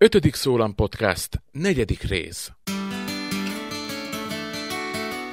Ötödik Szólam Podcast, negyedik rész.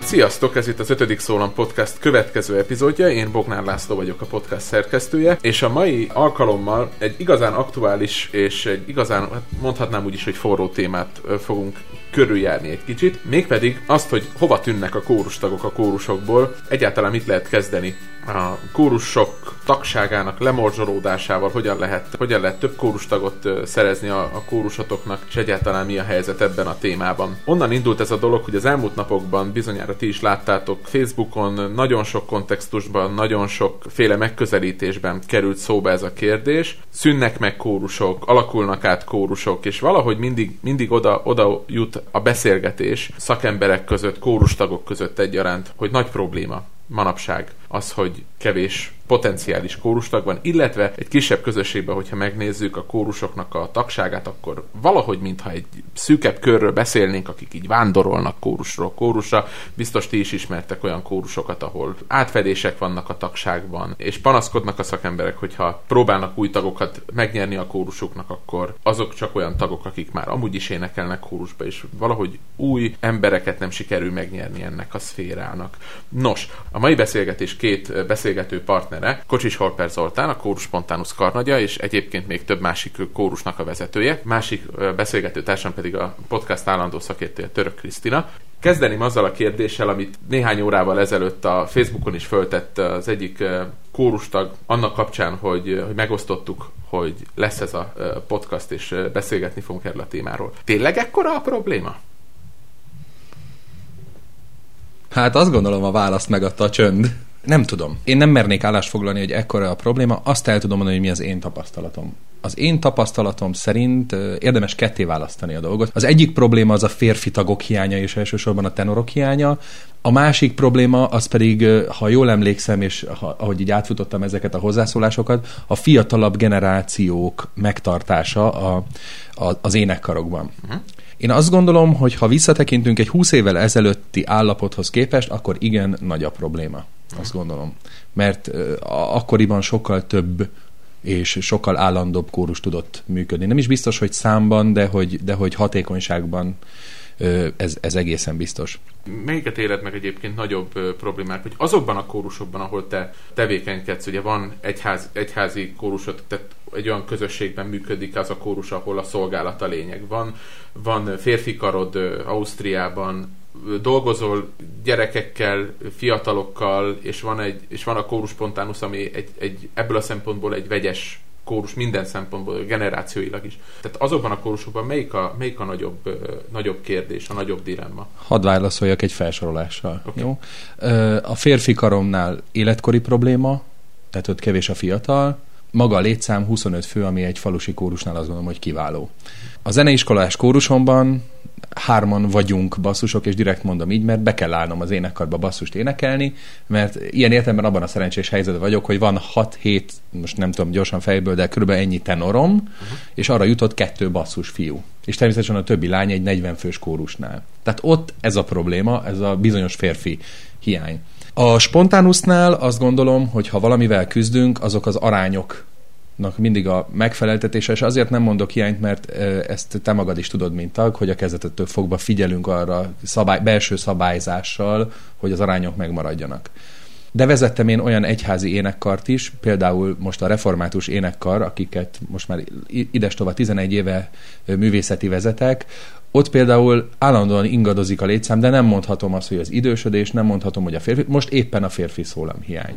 Sziasztok, ez itt az ötödik Szólam Podcast következő epizódja, én Bognár László vagyok a podcast szerkesztője, és a mai alkalommal egy igazán aktuális és egy igazán, hát mondhatnám úgy is, hogy forró témát fogunk körüljárni egy kicsit, mégpedig azt, hogy hova tűnnek a kórustagok a kórusokból, egyáltalán mit lehet kezdeni a kórusok tagságának lemorzsolódásával, hogyan lehet, hogyan lehet több kórustagot szerezni a, a kórusatoknak, és egyáltalán mi a helyzet ebben a témában. Onnan indult ez a dolog, hogy az elmúlt napokban bizonyára ti is láttátok Facebookon, nagyon sok kontextusban, nagyon sokféle megközelítésben került szóba ez a kérdés. Szűnnek meg kórusok, alakulnak át kórusok, és valahogy mindig, mindig oda, oda jut a beszélgetés szakemberek között, kórustagok között egyaránt, hogy nagy probléma manapság az, hogy kevés potenciális kórustag van, illetve egy kisebb közösségben, hogyha megnézzük a kórusoknak a tagságát, akkor valahogy, mintha egy szűkebb körről beszélnénk, akik így vándorolnak kórusról kórusra. Biztos ti is ismertek olyan kórusokat, ahol átfedések vannak a tagságban, és panaszkodnak a szakemberek, hogyha próbálnak új tagokat megnyerni a kórusuknak, akkor azok csak olyan tagok, akik már amúgy is énekelnek kórusba, és valahogy új embereket nem sikerül megnyerni ennek a szférának. Nos, a mai beszélgetés két beszélgető partnere, Kocsis Holper Zoltán, a Kórus Spontanus karnagya, és egyébként még több másik kórusnak a vezetője. Másik beszélgető társam pedig a podcast állandó szakértője Török Krisztina. Kezdeném azzal a kérdéssel, amit néhány órával ezelőtt a Facebookon is föltett az egyik kórustag annak kapcsán, hogy, hogy megosztottuk, hogy lesz ez a podcast, és beszélgetni fogunk erről a témáról. Tényleg ekkora a probléma? Hát azt gondolom a választ megadta a csönd. Nem tudom. Én nem mernék állást foglalni, hogy ekkora a probléma. Azt el tudom mondani, hogy mi az én tapasztalatom. Az én tapasztalatom szerint érdemes ketté választani a dolgot. Az egyik probléma az a férfi tagok hiánya, és elsősorban a tenorok hiánya. A másik probléma az pedig, ha jól emlékszem, és ha, ahogy így átfutottam ezeket a hozzászólásokat, a fiatalabb generációk megtartása a, a, az énekkarokban. Uh-huh. Én azt gondolom, hogy ha visszatekintünk egy 20 évvel ezelőtti állapothoz képest, akkor igen nagy a probléma. Azt gondolom. Mert akkoriban sokkal több és sokkal állandóbb kórus tudott működni. Nem is biztos, hogy számban, de hogy, de hogy hatékonyságban ez, ez egészen biztos. Melyiket éled meg egyébként nagyobb problémák, hogy azokban a kórusokban, ahol te tevékenykedsz, ugye van egyház, egyházi kórusod, tehát egy olyan közösségben működik az a kórus, ahol a szolgálat a lényeg. Van, van férfi karod Ausztriában, dolgozol gyerekekkel, fiatalokkal, és van, egy, és van a kórus spontanus, ami egy, egy, ebből a szempontból egy vegyes kórus minden szempontból, generációilag is. Tehát azokban a kórusokban melyik a, melyik a nagyobb, nagyobb kérdés, a nagyobb dilemma? Hadd válaszoljak egy felsorolással. Okay. Jó? A férfi karomnál életkori probléma, tehát ott kevés a fiatal, maga a létszám 25 fő, ami egy falusi kórusnál azt gondolom, hogy kiváló. A zeneiskolás kórusomban hárman vagyunk basszusok, és direkt mondom így, mert be kell állnom az énekkarba basszust énekelni, mert ilyen értelemben abban a szerencsés helyzetben vagyok, hogy van 6-7, most nem tudom gyorsan fejből, de körülbelül ennyi tenorom, uh-huh. és arra jutott kettő basszus fiú. És természetesen a többi lány egy 40 fős kórusnál. Tehát ott ez a probléma, ez a bizonyos férfi hiány. A spontánusznál azt gondolom, hogy ha valamivel küzdünk, azok az arányok mindig a megfeleltetése, és azért nem mondok hiányt, mert ezt te magad is tudod, mint tag, hogy a kezdetettől fogva figyelünk arra szabály, belső szabályzással, hogy az arányok megmaradjanak. De vezettem én olyan egyházi énekkart is, például most a református énekkar, akiket most már idestova 11 éve művészeti vezetek, ott például állandóan ingadozik a létszám, de nem mondhatom azt, hogy az idősödés, nem mondhatom, hogy a férfi, most éppen a férfi szólam hiány.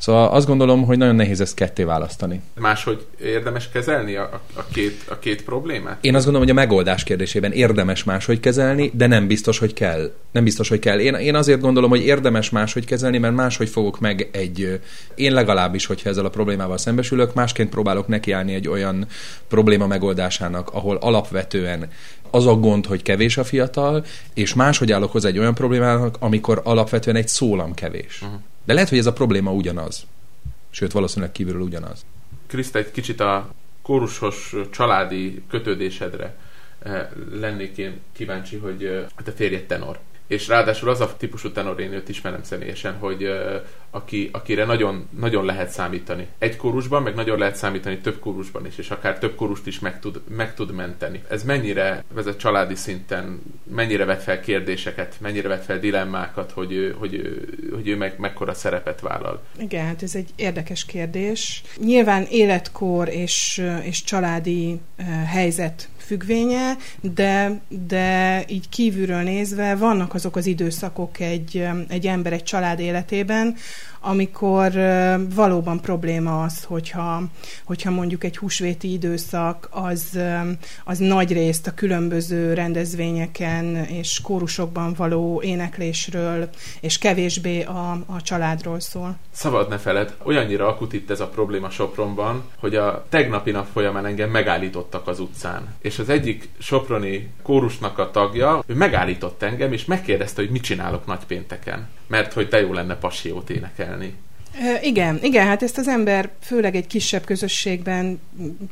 Szóval azt gondolom, hogy nagyon nehéz ezt ketté választani. Máshogy érdemes kezelni a, a, két, a két problémát? Én azt gondolom, hogy a megoldás kérdésében érdemes máshogy kezelni, de nem biztos, hogy kell. Nem biztos, hogy kell. Én, én azért gondolom, hogy érdemes máshogy kezelni, mert máshogy fogok meg egy... Én legalábbis, hogyha ezzel a problémával szembesülök, másként próbálok nekiállni egy olyan probléma megoldásának, ahol alapvetően az a gond, hogy kevés a fiatal, és máshogy állok hozzá egy olyan problémának, amikor alapvetően egy szólam kevés. Uh-huh. De lehet, hogy ez a probléma ugyanaz. Sőt, valószínűleg kívülről ugyanaz. Kriszt, egy kicsit a kórusos családi kötődésedre lennék én kíváncsi, hogy eh, te férjed tenor. És ráadásul az a típusú tenorénőt ismerem személyesen, hogy aki, akire nagyon, nagyon lehet számítani. Egy kórusban, meg nagyon lehet számítani több kórusban is, és akár több kórust is meg tud, meg tud menteni. Ez mennyire vezet családi szinten, mennyire vet fel kérdéseket, mennyire vet fel dilemmákat, hogy ő, hogy, ő, hogy ő meg, mekkora szerepet vállal? Igen, hát ez egy érdekes kérdés. Nyilván életkor és, és családi helyzet függvénye, de, de így kívülről nézve vannak azok az időszakok egy, egy ember, egy család életében, amikor valóban probléma az, hogyha, hogyha mondjuk egy húsvéti időszak az, az nagy részt a különböző rendezvényeken és kórusokban való éneklésről, és kevésbé a, a családról szól. Szabad ne feled, olyannyira akut itt ez a probléma Sopronban, hogy a tegnapi nap folyamán engem megállítottak az utcán. És az egyik soproni kórusnak a tagja, ő megállított engem, és megkérdezte, hogy mit csinálok nagypénteken. Mert hogy te jó lenne pasiót énekelni. Igen, igen, hát ezt az ember főleg egy kisebb közösségben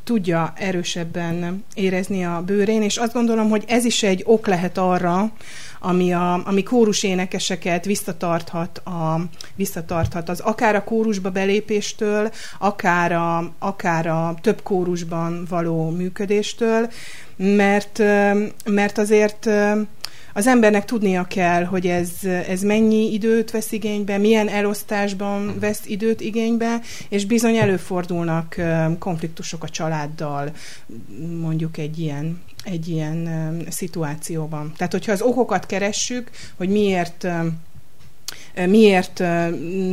tudja erősebben érezni a bőrén, és azt gondolom, hogy ez is egy ok lehet arra, ami, a, ami kórus énekeseket visszatarthat, a, visszatarthat az akár a kórusba belépéstől, akár a, akár a több kórusban való működéstől, mert, mert azért az embernek tudnia kell, hogy ez, ez mennyi időt vesz igénybe, milyen elosztásban vesz időt igénybe, és bizony előfordulnak konfliktusok a családdal, mondjuk egy ilyen, egy ilyen szituációban. Tehát, hogyha az okokat keressük, hogy miért miért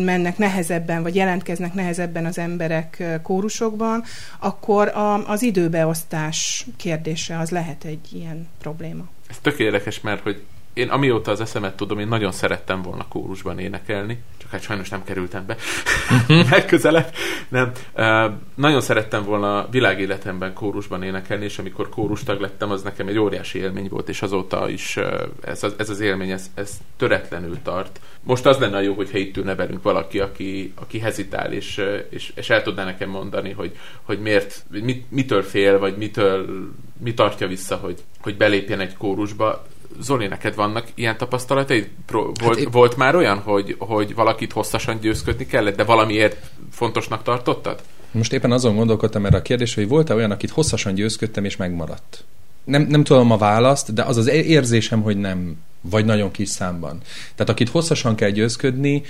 mennek nehezebben, vagy jelentkeznek nehezebben az emberek kórusokban, akkor a, az időbeosztás kérdése az lehet egy ilyen probléma. Ez tök érdekes, mert hogy én amióta az eszemet tudom, én nagyon szerettem volna kórusban énekelni, csak hát sajnos nem kerültem be legközelebb. Nem. Uh, nagyon szerettem volna világéletemben kórusban énekelni, és amikor kórustag lettem, az nekem egy óriási élmény volt, és azóta is uh, ez, az, ez az élmény, ez, ez töretlenül tart. Most az lenne jó, hogyha itt ülne velünk valaki, aki, aki hezitál, és, és, és el tudná nekem mondani, hogy, hogy miért, mit, mitől fél, vagy mitől, mi tartja vissza, hogy, hogy belépjen egy kórusba Zoli, neked vannak ilyen tapasztalatai? Volt, hát én... volt már olyan, hogy, hogy valakit hosszasan győzködni kellett, de valamiért fontosnak tartottad? Most éppen azon gondolkodtam erre a kérdés, hogy volt-e olyan, akit hosszasan győzködtem és megmaradt? Nem, nem tudom a választ, de az az érzésem, hogy nem, vagy nagyon kis számban. Tehát akit hosszasan kell győzködni,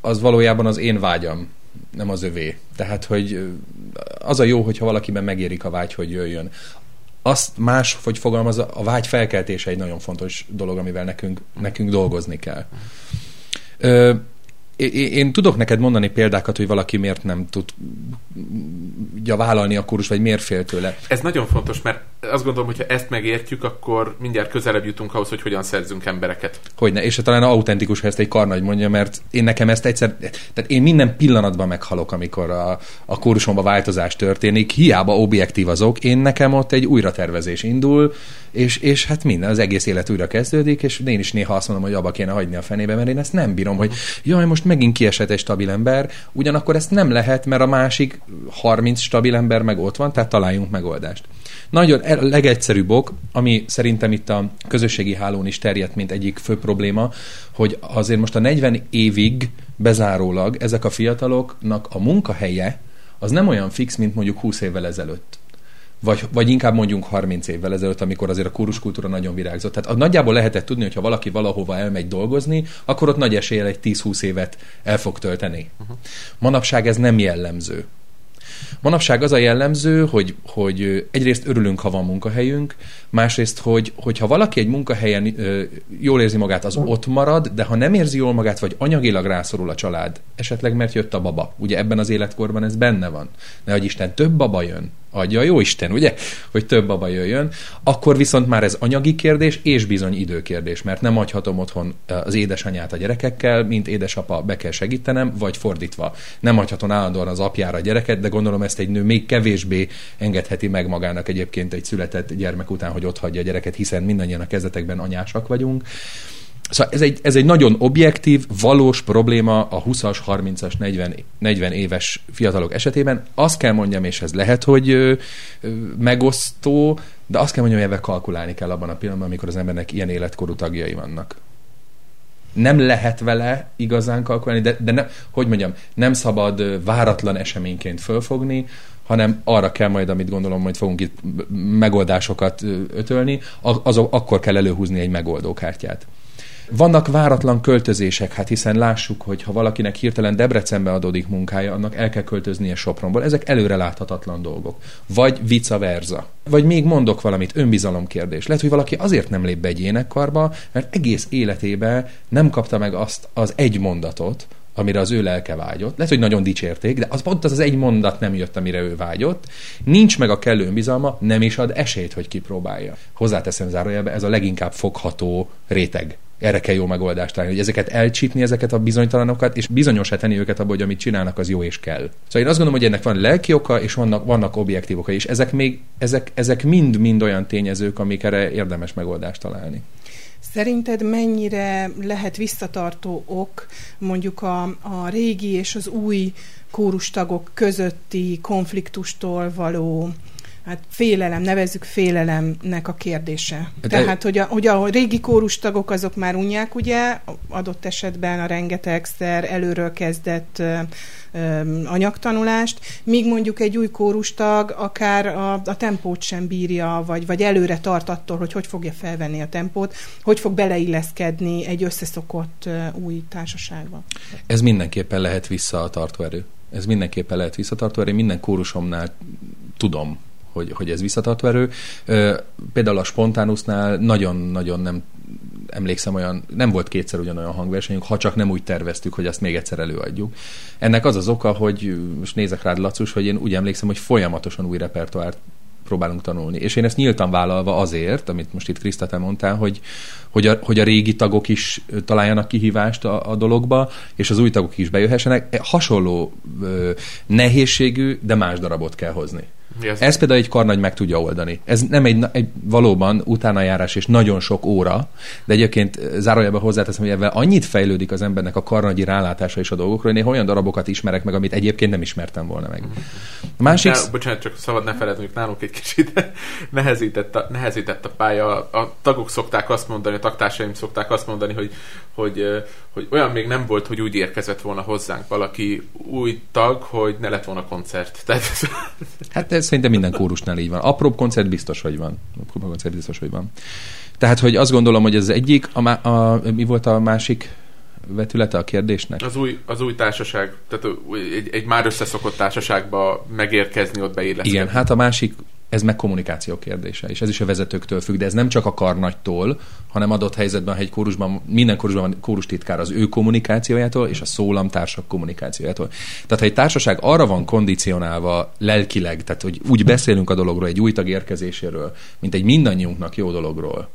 az valójában az én vágyam, nem az övé. Tehát, hogy az a jó, hogyha valakiben megérik a vágy, hogy jöjjön azt más, hogy fogalmaz, a vágy felkeltése egy nagyon fontos dolog, amivel nekünk, nekünk dolgozni kell. Ö, én tudok neked mondani példákat, hogy valaki miért nem tudja vállalni a kurus, vagy miért fél tőle. Ez nagyon fontos, mert azt gondolom, hogy ha ezt megértjük, akkor mindjárt közelebb jutunk ahhoz, hogy hogyan szerzünk embereket. Hogyne, és talán autentikus, ha ezt egy karnagy mondja, mert én nekem ezt egyszer, tehát én minden pillanatban meghalok, amikor a, a kórusomban változás történik, hiába objektív azok, én nekem ott egy újratervezés indul, és, és hát minden, az egész élet újra kezdődik, és én is néha azt mondom, hogy abba kéne hagyni a fenébe, mert én ezt nem bírom, hogy jaj, most megint kiesett egy stabil ember, ugyanakkor ezt nem lehet, mert a másik 30 stabil ember meg ott van, tehát találjunk megoldást. Nagyon a legegyszerűbb ok, ami szerintem itt a közösségi hálón is terjedt, mint egyik fő probléma, hogy azért most a 40 évig bezárólag ezek a fiataloknak a munkahelye az nem olyan fix, mint mondjuk 20 évvel ezelőtt vagy, vagy inkább mondjunk 30 évvel ezelőtt, amikor azért a kóruskultúra nagyon virágzott. Tehát nagyjából lehetett tudni, hogy ha valaki valahova elmegy dolgozni, akkor ott nagy eséllyel egy 10-20 évet el fog tölteni. Uh-huh. Manapság ez nem jellemző. Manapság az a jellemző, hogy, hogy egyrészt örülünk, ha van munkahelyünk, másrészt, hogy, hogyha valaki egy munkahelyen jól érzi magát, az ott marad, de ha nem érzi jól magát, vagy anyagilag rászorul a család, esetleg mert jött a baba. Ugye ebben az életkorban ez benne van. Ne hogy Isten, több baba jön, adja jó Isten, ugye, hogy több baba jöjjön, akkor viszont már ez anyagi kérdés és bizony időkérdés, mert nem hagyhatom otthon az édesanyát a gyerekekkel, mint édesapa be kell segítenem, vagy fordítva. Nem hagyhatom állandóan az apjára a gyereket, de gondolom ezt egy nő még kevésbé engedheti meg magának egyébként egy született gyermek után, hogy ott hagyja a gyereket, hiszen mindannyian a kezdetekben anyásak vagyunk. Szóval ez egy, ez egy nagyon objektív, valós probléma a 20-as, 30-as, 40, 40 éves fiatalok esetében. Azt kell mondjam, és ez lehet, hogy ö, ö, megosztó, de azt kell mondjam, hogy ebben kalkulálni kell abban a pillanatban, amikor az embernek ilyen életkorú tagjai vannak. nem lehet vele igazán kalkulálni, de, de ne, hogy mondjam, nem szabad váratlan eseményként fölfogni, hanem arra kell majd, amit gondolom, hogy fogunk itt megoldásokat ötölni, az, akkor kell előhúzni egy megoldókártyát. Vannak váratlan költözések, hát hiszen lássuk, hogy ha valakinek hirtelen Debrecenbe adódik munkája, annak el kell költöznie Sopronból. Ezek előre láthatatlan dolgok. Vagy vice versa. Vagy még mondok valamit, önbizalom kérdés. Lehet, hogy valaki azért nem lép be egy énekkarba, mert egész életében nem kapta meg azt az egy mondatot, amire az ő lelke vágyott. Lehet, hogy nagyon dicsérték, de az pont az az egy mondat nem jött, amire ő vágyott. Nincs meg a kellő önbizalma, nem is ad esélyt, hogy kipróbálja. Hozzáteszem zárójelbe, ez a leginkább fogható réteg erre kell jó megoldást találni, hogy ezeket elcsípni, ezeket a bizonytalanokat, és tenni őket abból, hogy amit csinálnak, az jó és kell. Szóval én azt gondolom, hogy ennek van lelki oka, és vannak, vannak objektív oka, és ezek még, ezek, ezek mind-mind olyan tényezők, amikre érdemes megoldást találni. Szerinted mennyire lehet visszatartó ok mondjuk a, a régi és az új kórustagok közötti konfliktustól való hát félelem, nevezzük félelemnek a kérdése. De... Tehát, hogy a, hogy a régi kórustagok azok már unják, ugye, adott esetben a rengetegszer előről kezdett ö, ö, anyagtanulást, míg mondjuk egy új kórustag akár a, a tempót sem bírja, vagy, vagy előre tart attól, hogy hogy fogja felvenni a tempót, hogy fog beleilleszkedni egy összeszokott ö, új társaságba. Ez mindenképpen lehet visszatartó erő. Ez mindenképpen lehet visszatartó erő. Minden kórusomnál tudom, hogy, hogy ez visszatartó erő. Például a Spontánusznál nagyon-nagyon nem emlékszem olyan, nem volt kétszer ugyanolyan hangversenyünk, ha csak nem úgy terveztük, hogy azt még egyszer előadjuk. Ennek az az oka, hogy most nézek rád, Lacus, hogy én úgy emlékszem, hogy folyamatosan új repertoárt próbálunk tanulni. És én ezt nyíltan vállalva azért, amit most itt Kriszta te mondtál, hogy, hogy, a, hogy a régi tagok is találjanak kihívást a, a dologba, és az új tagok is bejöhessenek. Hasonló nehézségű, de más darabot kell hozni. Ez, ez például egy karnagy meg tudja oldani. Ez nem egy, egy valóban utánajárás és nagyon sok óra, de egyébként zárójelben hozzáteszem, hogy ebben annyit fejlődik az embernek a karnagyi rálátása és a dolgokról, hogy én olyan darabokat ismerek meg, amit egyébként nem ismertem volna meg. A másik... Ne, bocsánat, csak szabad ne hogy nálunk egy kicsit nehezített a, nehezített a pálya. A tagok szokták azt mondani, a taktársaim szokták azt mondani, hogy, hogy, hogy olyan még nem volt, hogy úgy érkezett volna hozzánk valaki új tag, hogy ne lett volna koncert. Tehát... Hát ez szerintem minden kórusnál így van. Apróbb koncert biztos, hogy van. Apróbb koncert biztos, hogy van. Tehát, hogy azt gondolom, hogy ez egyik, a, má- a, mi volt a másik vetülete a kérdésnek? Az új, az új társaság, tehát egy, egy már összeszokott társaságba megérkezni, ott beilleszkedni. Igen, hát a másik ez meg kommunikáció kérdése, és ez is a vezetőktől függ, de ez nem csak a karnagytól, hanem adott helyzetben, ha egy kórusban, minden kórusban van kórustitkár az ő kommunikációjától, és a szólamtársak kommunikációjától. Tehát ha egy társaság arra van kondicionálva lelkileg, tehát hogy úgy beszélünk a dologról, egy új tag érkezéséről, mint egy mindannyiunknak jó dologról,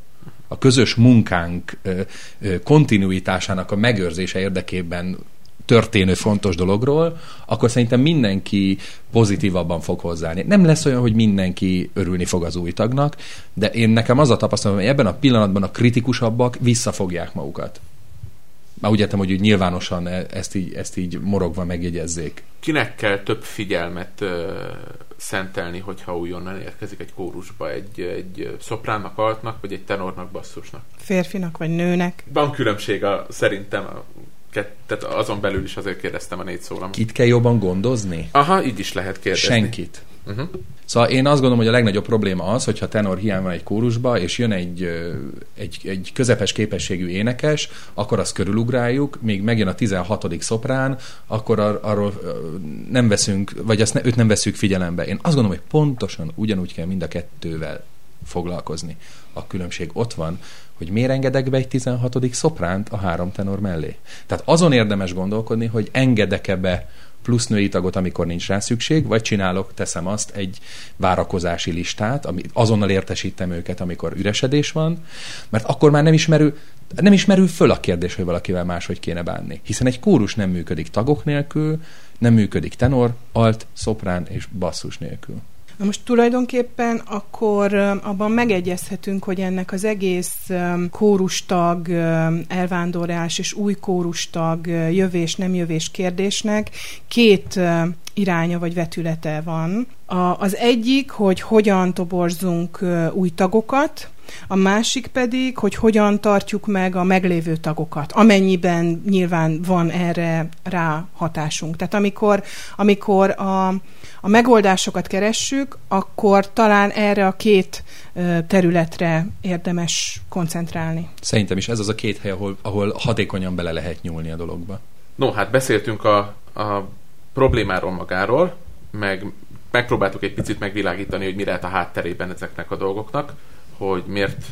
a közös munkánk kontinuitásának a megőrzése érdekében történő fontos dologról, akkor szerintem mindenki pozitívabban fog hozzáállni. Nem lesz olyan, hogy mindenki örülni fog az új tagnak, de én nekem az a tapasztalatom, hogy ebben a pillanatban a kritikusabbak visszafogják magukat. Már úgy értem, hogy úgy nyilvánosan e- ezt így, ezt így morogva megjegyezzék. Kinek kell több figyelmet ö, szentelni, hogyha újonnan érkezik egy kórusba, egy, egy szopránnak, altnak, vagy egy tenornak, basszusnak? Férfinak, vagy nőnek? Van különbség a, szerintem tehát azon belül is azért kérdeztem a négy szólam. Kit kell jobban gondozni? Aha, így is lehet kérdezni. Senkit. Uh-huh. Szóval én azt gondolom, hogy a legnagyobb probléma az, hogyha tenor hiány van egy kórusba, és jön egy, egy, egy közepes képességű énekes, akkor azt körülugráljuk, még megjön a 16. szoprán, akkor ar- arról nem veszünk, vagy azt ne, őt nem veszük figyelembe. Én azt gondolom, hogy pontosan ugyanúgy kell mind a kettővel foglalkozni. A különbség ott van, hogy miért engedek be egy 16. szopránt a három tenor mellé. Tehát azon érdemes gondolkodni, hogy engedek-e be plusz női tagot, amikor nincs rá szükség, vagy csinálok, teszem azt, egy várakozási listát, amit azonnal értesítem őket, amikor üresedés van, mert akkor már nem ismerül, nem ismerül föl a kérdés, hogy valakivel máshogy kéne bánni. Hiszen egy kórus nem működik tagok nélkül, nem működik tenor, alt, szoprán és basszus nélkül. Na most tulajdonképpen akkor abban megegyezhetünk, hogy ennek az egész kórustag elvándorlás és új kórustag jövés, nem jövés kérdésnek két iránya vagy vetülete van. A, az egyik, hogy hogyan toborzunk új tagokat, a másik pedig, hogy hogyan tartjuk meg a meglévő tagokat, amennyiben nyilván van erre rá hatásunk. Tehát amikor, amikor a, a megoldásokat keressük, akkor talán erre a két területre érdemes koncentrálni. Szerintem is ez az a két hely, ahol, ahol hatékonyan bele lehet nyúlni a dologba. No, hát beszéltünk a, a problémáról magáról, meg megpróbáltuk egy picit megvilágítani, hogy mi lehet a hátterében ezeknek a dolgoknak, hogy miért,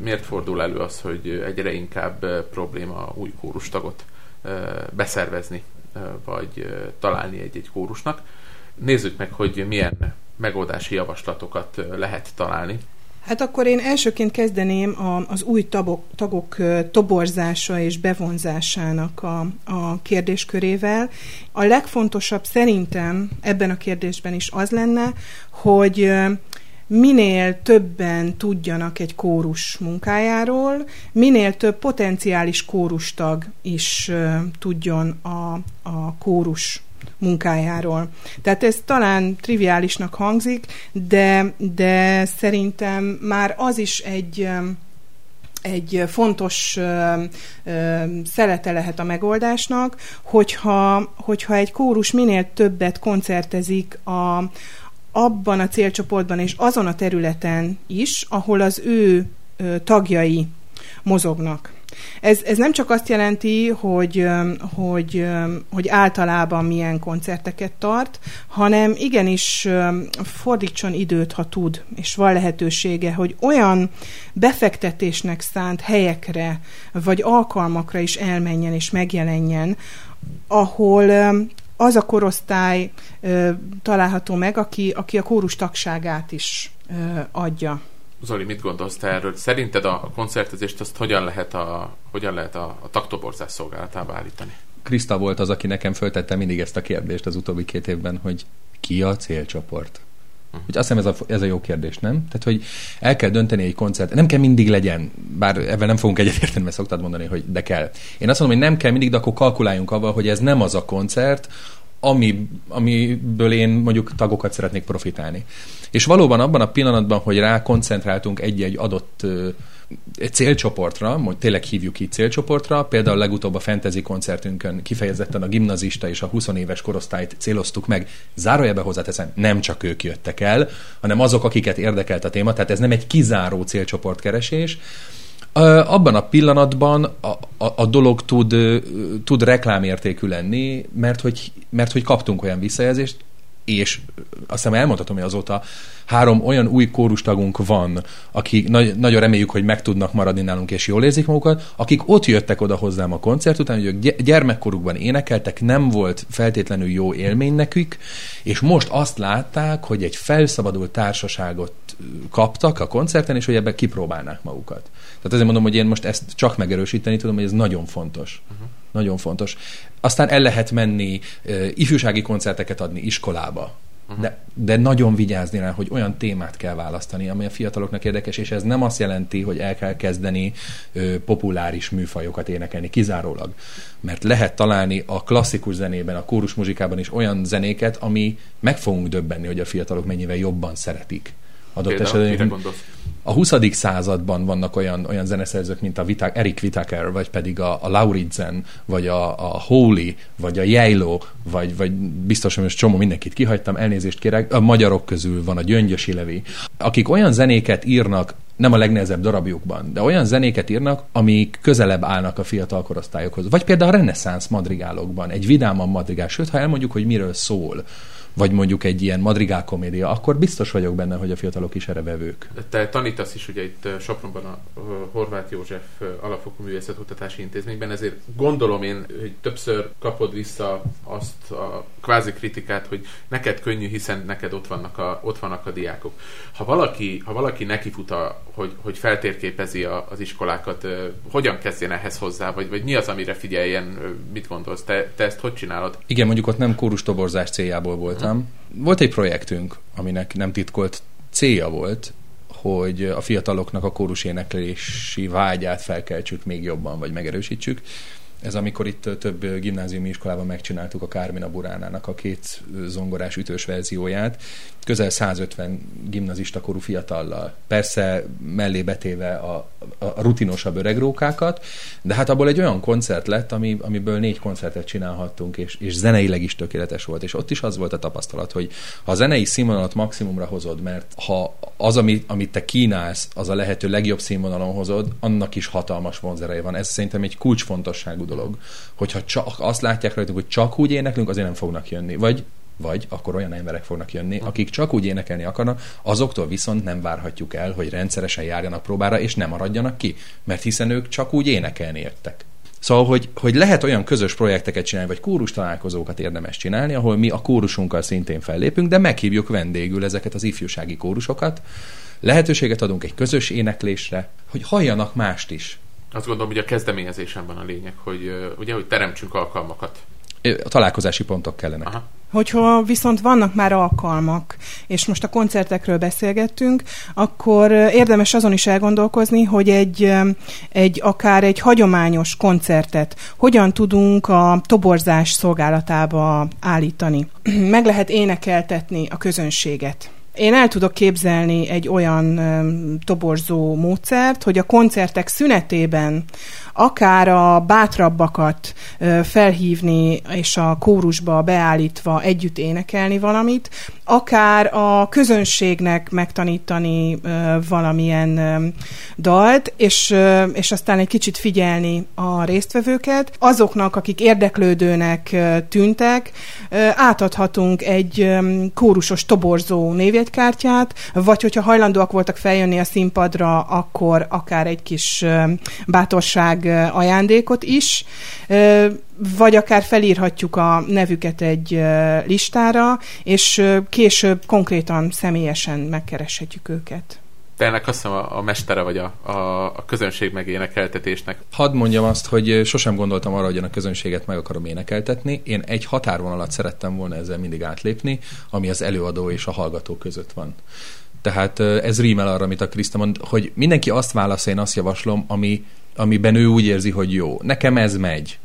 miért fordul elő az, hogy egyre inkább probléma új kórustagot beszervezni, vagy találni egy-egy kórusnak. Nézzük meg, hogy milyen megoldási javaslatokat lehet találni Hát akkor én elsőként kezdeném a, az új tagok, tagok toborzása és bevonzásának a, a kérdéskörével. A legfontosabb szerintem ebben a kérdésben is az lenne, hogy minél többen tudjanak egy kórus munkájáról, minél több potenciális kórustag is tudjon a, a kórus munkájáról. Tehát ez talán triviálisnak hangzik, de, de szerintem már az is egy egy fontos ö, ö, szelete lehet a megoldásnak, hogyha, hogyha egy kórus minél többet koncertezik a, abban a célcsoportban és azon a területen is, ahol az ő tagjai mozognak. Ez, ez nem csak azt jelenti, hogy, hogy, hogy általában milyen koncerteket tart, hanem igenis fordítson időt, ha tud, és van lehetősége, hogy olyan befektetésnek szánt helyekre, vagy alkalmakra is elmenjen és megjelenjen, ahol az a korosztály található meg, aki, aki a kórus tagságát is adja. Zoli, mit gondolsz te erről? Szerinted a koncertezést azt hogyan lehet a, hogyan lehet a, a taktoborzás szolgálatába állítani? Krista volt az, aki nekem föltette mindig ezt a kérdést az utóbbi két évben, hogy ki a célcsoport? Hogy azt hiszem ez a, ez a jó kérdés, nem? Tehát, hogy el kell dönteni egy koncert, nem kell mindig legyen, bár ebben nem fogunk egyetérteni, mert szoktad mondani, hogy de kell. Én azt mondom, hogy nem kell mindig, de akkor kalkuláljunk avval, hogy ez nem az a koncert, ami, amiből én mondjuk tagokat szeretnék profitálni. És valóban abban a pillanatban, hogy rá koncentráltunk egy-egy adott egy célcsoportra, hogy tényleg hívjuk így célcsoportra, például legutóbb a fantasy koncertünkön kifejezetten a gimnazista és a 20 éves korosztályt céloztuk meg. Zárójelbe hozzáteszem, nem csak ők jöttek el, hanem azok, akiket érdekelt a téma, tehát ez nem egy kizáró célcsoportkeresés, abban a pillanatban a, a, a dolog tud, tud reklámértékű lenni, mert hogy, mert hogy kaptunk olyan visszajelzést, és azt hiszem elmondhatom, hogy azóta három olyan új kórustagunk van, akik nagy, nagyon reméljük, hogy meg tudnak maradni nálunk, és jól érzik magukat, akik ott jöttek oda hozzám a koncert után, hogy ők gyermekkorukban énekeltek, nem volt feltétlenül jó élmény nekük, és most azt látták, hogy egy felszabadult társaságot kaptak a koncerten, és hogy ebben kipróbálnák magukat. Tehát azért mondom, hogy én most ezt csak megerősíteni tudom, hogy ez nagyon fontos. Uh-huh. Nagyon fontos. Aztán el lehet menni ifjúsági koncerteket adni iskolába, Uh-huh. De, de nagyon vigyázni rá, hogy olyan témát kell választani, amely a fiataloknak érdekes, és ez nem azt jelenti, hogy el kell kezdeni ö, populáris műfajokat énekelni, kizárólag. Mert lehet találni a klasszikus zenében, a kórus muzsikában is olyan zenéket, ami meg fogunk döbbenni, hogy a fiatalok mennyivel jobban szeretik adott esetben. A 20. században vannak olyan, olyan zeneszerzők, mint a Vita, Eric Whittaker, vagy pedig a, a Lauridsen, vagy a, a Holy, vagy a Jejlo, vagy, vagy biztos, hogy most csomó mindenkit kihagytam, elnézést kérek, a magyarok közül van a Gyöngyösi Levi, akik olyan zenéket írnak, nem a legnehezebb darabjukban, de olyan zenéket írnak, amik közelebb állnak a fiatal korosztályokhoz. Vagy például a reneszánsz madrigálokban, egy vidáman madrigál, sőt, ha elmondjuk, hogy miről szól, vagy mondjuk egy ilyen madrigál komédia, akkor biztos vagyok benne, hogy a fiatalok is erre vevők. Te tanítasz is ugye itt Sopronban a Horváth József Alapfokú Művészetkutatási Intézményben, ezért gondolom én, hogy többször kapod vissza azt a kvázi kritikát, hogy neked könnyű, hiszen neked ott vannak a, ott vannak a diákok. Ha valaki, ha valaki nekifut, a, hogy, hogy feltérképezi a, az iskolákat, hogyan kezdjen ehhez hozzá, vagy, vagy mi az, amire figyeljen, mit gondolsz? Te, te ezt hogy csinálod? Igen, mondjuk ott nem kórustoborzás céljából volt voltam. Volt egy projektünk, aminek nem titkolt célja volt, hogy a fiataloknak a kórus éneklési vágyát felkeltsük még jobban, vagy megerősítsük. Ez amikor itt több gimnáziumi iskolában megcsináltuk a Kármina Buránának a két zongorás ütős verzióját, közel 150 gimnazista korú fiatallal. Persze mellé betéve a, a rutinosabb öregrókákat, de hát abból egy olyan koncert lett, ami, amiből négy koncertet csinálhattunk, és, és zeneileg is tökéletes volt. És ott is az volt a tapasztalat, hogy ha a zenei színvonalat maximumra hozod, mert ha az, ami, amit te kínálsz, az a lehető legjobb színvonalon hozod, annak is hatalmas vonzereje van. Ez szerintem egy kulcsfontosságú dolog. Hogyha csak azt látják rajtunk, hogy csak úgy éneklünk, azért nem fognak jönni. Vagy vagy akkor olyan emberek fognak jönni, akik csak úgy énekelni akarnak, azoktól viszont nem várhatjuk el, hogy rendszeresen járjanak próbára, és nem maradjanak ki, mert hiszen ők csak úgy énekelni értek. Szóval, hogy, hogy lehet olyan közös projekteket csinálni, vagy kórus találkozókat érdemes csinálni, ahol mi a kórusunkkal szintén fellépünk, de meghívjuk vendégül ezeket az ifjúsági kórusokat, lehetőséget adunk egy közös éneklésre, hogy halljanak mást is. Azt gondolom, hogy a kezdeményezésen van a lényeg, hogy ugye, hogy teremtsünk alkalmakat. A találkozási pontok kellenek. Aha. Hogyha viszont vannak már alkalmak, és most a koncertekről beszélgettünk, akkor érdemes azon is elgondolkozni, hogy egy, egy akár egy hagyományos koncertet hogyan tudunk a toborzás szolgálatába állítani. Meg lehet énekeltetni a közönséget. Én el tudok képzelni egy olyan toborzó módszert, hogy a koncertek szünetében akár a bátrabbakat felhívni és a kórusba beállítva együtt énekelni valamit, akár a közönségnek megtanítani valamilyen dalt, és, és aztán egy kicsit figyelni a résztvevőket. Azoknak, akik érdeklődőnek tűntek, átadhatunk egy kórusos toborzó névjegykártyát, vagy hogyha hajlandóak voltak feljönni a színpadra, akkor akár egy kis bátorság ajándékot is, vagy akár felírhatjuk a nevüket egy listára, és később konkrétan személyesen megkereshetjük őket. Te ennek azt hiszem a, a mestere vagy a, a, a közönség megénekeltetésnek. Hadd mondjam azt, hogy sosem gondoltam arra, hogy én a közönséget meg akarom énekeltetni. Én egy határvonalat szerettem volna ezzel mindig átlépni, ami az előadó és a hallgató között van. Tehát ez rímel arra, amit a Kriszta mond, hogy mindenki azt válasz, én azt javaslom, ami amiben ő úgy érzi, hogy jó. Nekem ez megy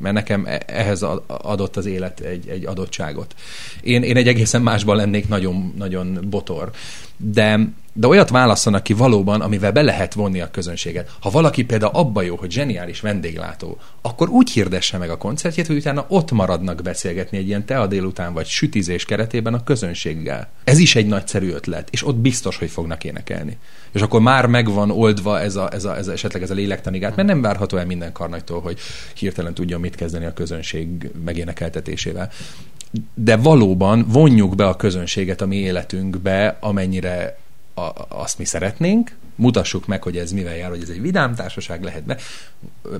mert nekem e- ehhez adott az élet egy, egy adottságot. Én, én egy egészen másban lennék nagyon, nagyon botor. De, de olyat válasszanak ki valóban, amivel be lehet vonni a közönséget. Ha valaki például abba jó, hogy zseniális vendéglátó, akkor úgy hirdesse meg a koncertjét, hogy utána ott maradnak beszélgetni egy ilyen tea délután vagy sütizés keretében a közönséggel. Ez is egy nagyszerű ötlet, és ott biztos, hogy fognak énekelni. És akkor már megvan oldva ez, a, ez, a, ez a, esetleg ez a lélektanigát, mert nem várható el minden karnagytól, hogy hirtelen tudja mit kezdeni a közönség megénekeltetésével de valóban vonjuk be a közönséget a mi életünkbe, amennyire a, azt mi szeretnénk, mutassuk meg, hogy ez mivel jár, hogy ez egy vidám társaság lehet be,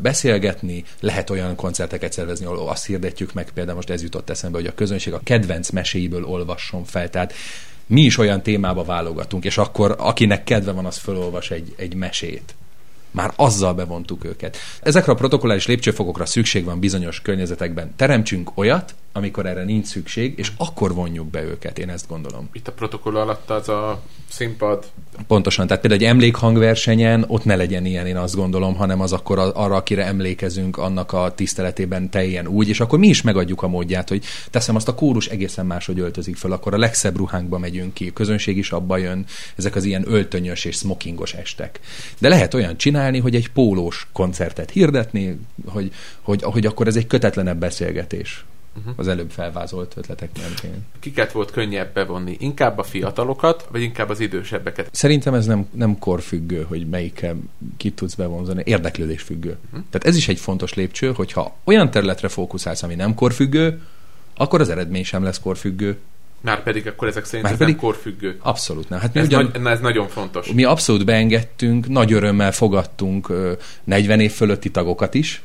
beszélgetni, lehet olyan koncerteket szervezni, ahol azt hirdetjük meg, például most ez jutott eszembe, hogy a közönség a kedvenc meséiből olvasson fel, tehát mi is olyan témába válogatunk, és akkor akinek kedve van, az fölolvas egy, egy mesét. Már azzal bevontuk őket. Ezekre a protokolláris lépcsőfokokra szükség van bizonyos környezetekben. Teremtsünk olyat, amikor erre nincs szükség, és akkor vonjuk be őket, én ezt gondolom. Itt a protokoll alatt az a színpad. Pontosan, tehát például egy emlékhangversenyen ott ne legyen ilyen, én azt gondolom, hanem az akkor arra, akire emlékezünk, annak a tiszteletében teljen úgy, és akkor mi is megadjuk a módját, hogy teszem azt a kórus egészen máshogy öltözik föl, akkor a legszebb ruhánkba megyünk ki, a közönség is abba jön, ezek az ilyen öltönyös és smokingos estek. De lehet olyan csinálni, hogy egy pólós koncertet hirdetni, hogy, hogy, hogy akkor ez egy kötetlenebb beszélgetés uh-huh. az előbb felvázolt ötletek mentén. Kiket volt könnyebb bevonni? Inkább a fiatalokat, vagy inkább az idősebbeket? Szerintem ez nem, nem korfüggő, hogy melyikkel kit tudsz bevonzani, érdeklődés függő. Uh-huh. Tehát ez is egy fontos lépcső, hogyha olyan területre fókuszálsz, ami nem korfüggő, akkor az eredmény sem lesz korfüggő. Már pedig akkor ezek szerint Már ez pedig nem korfüggő. Abszolút nem. Hát mi ez, ugyan, nagy, ez nagyon fontos. Mi abszolút beengedtünk, nagy örömmel fogadtunk 40 év fölötti tagokat is,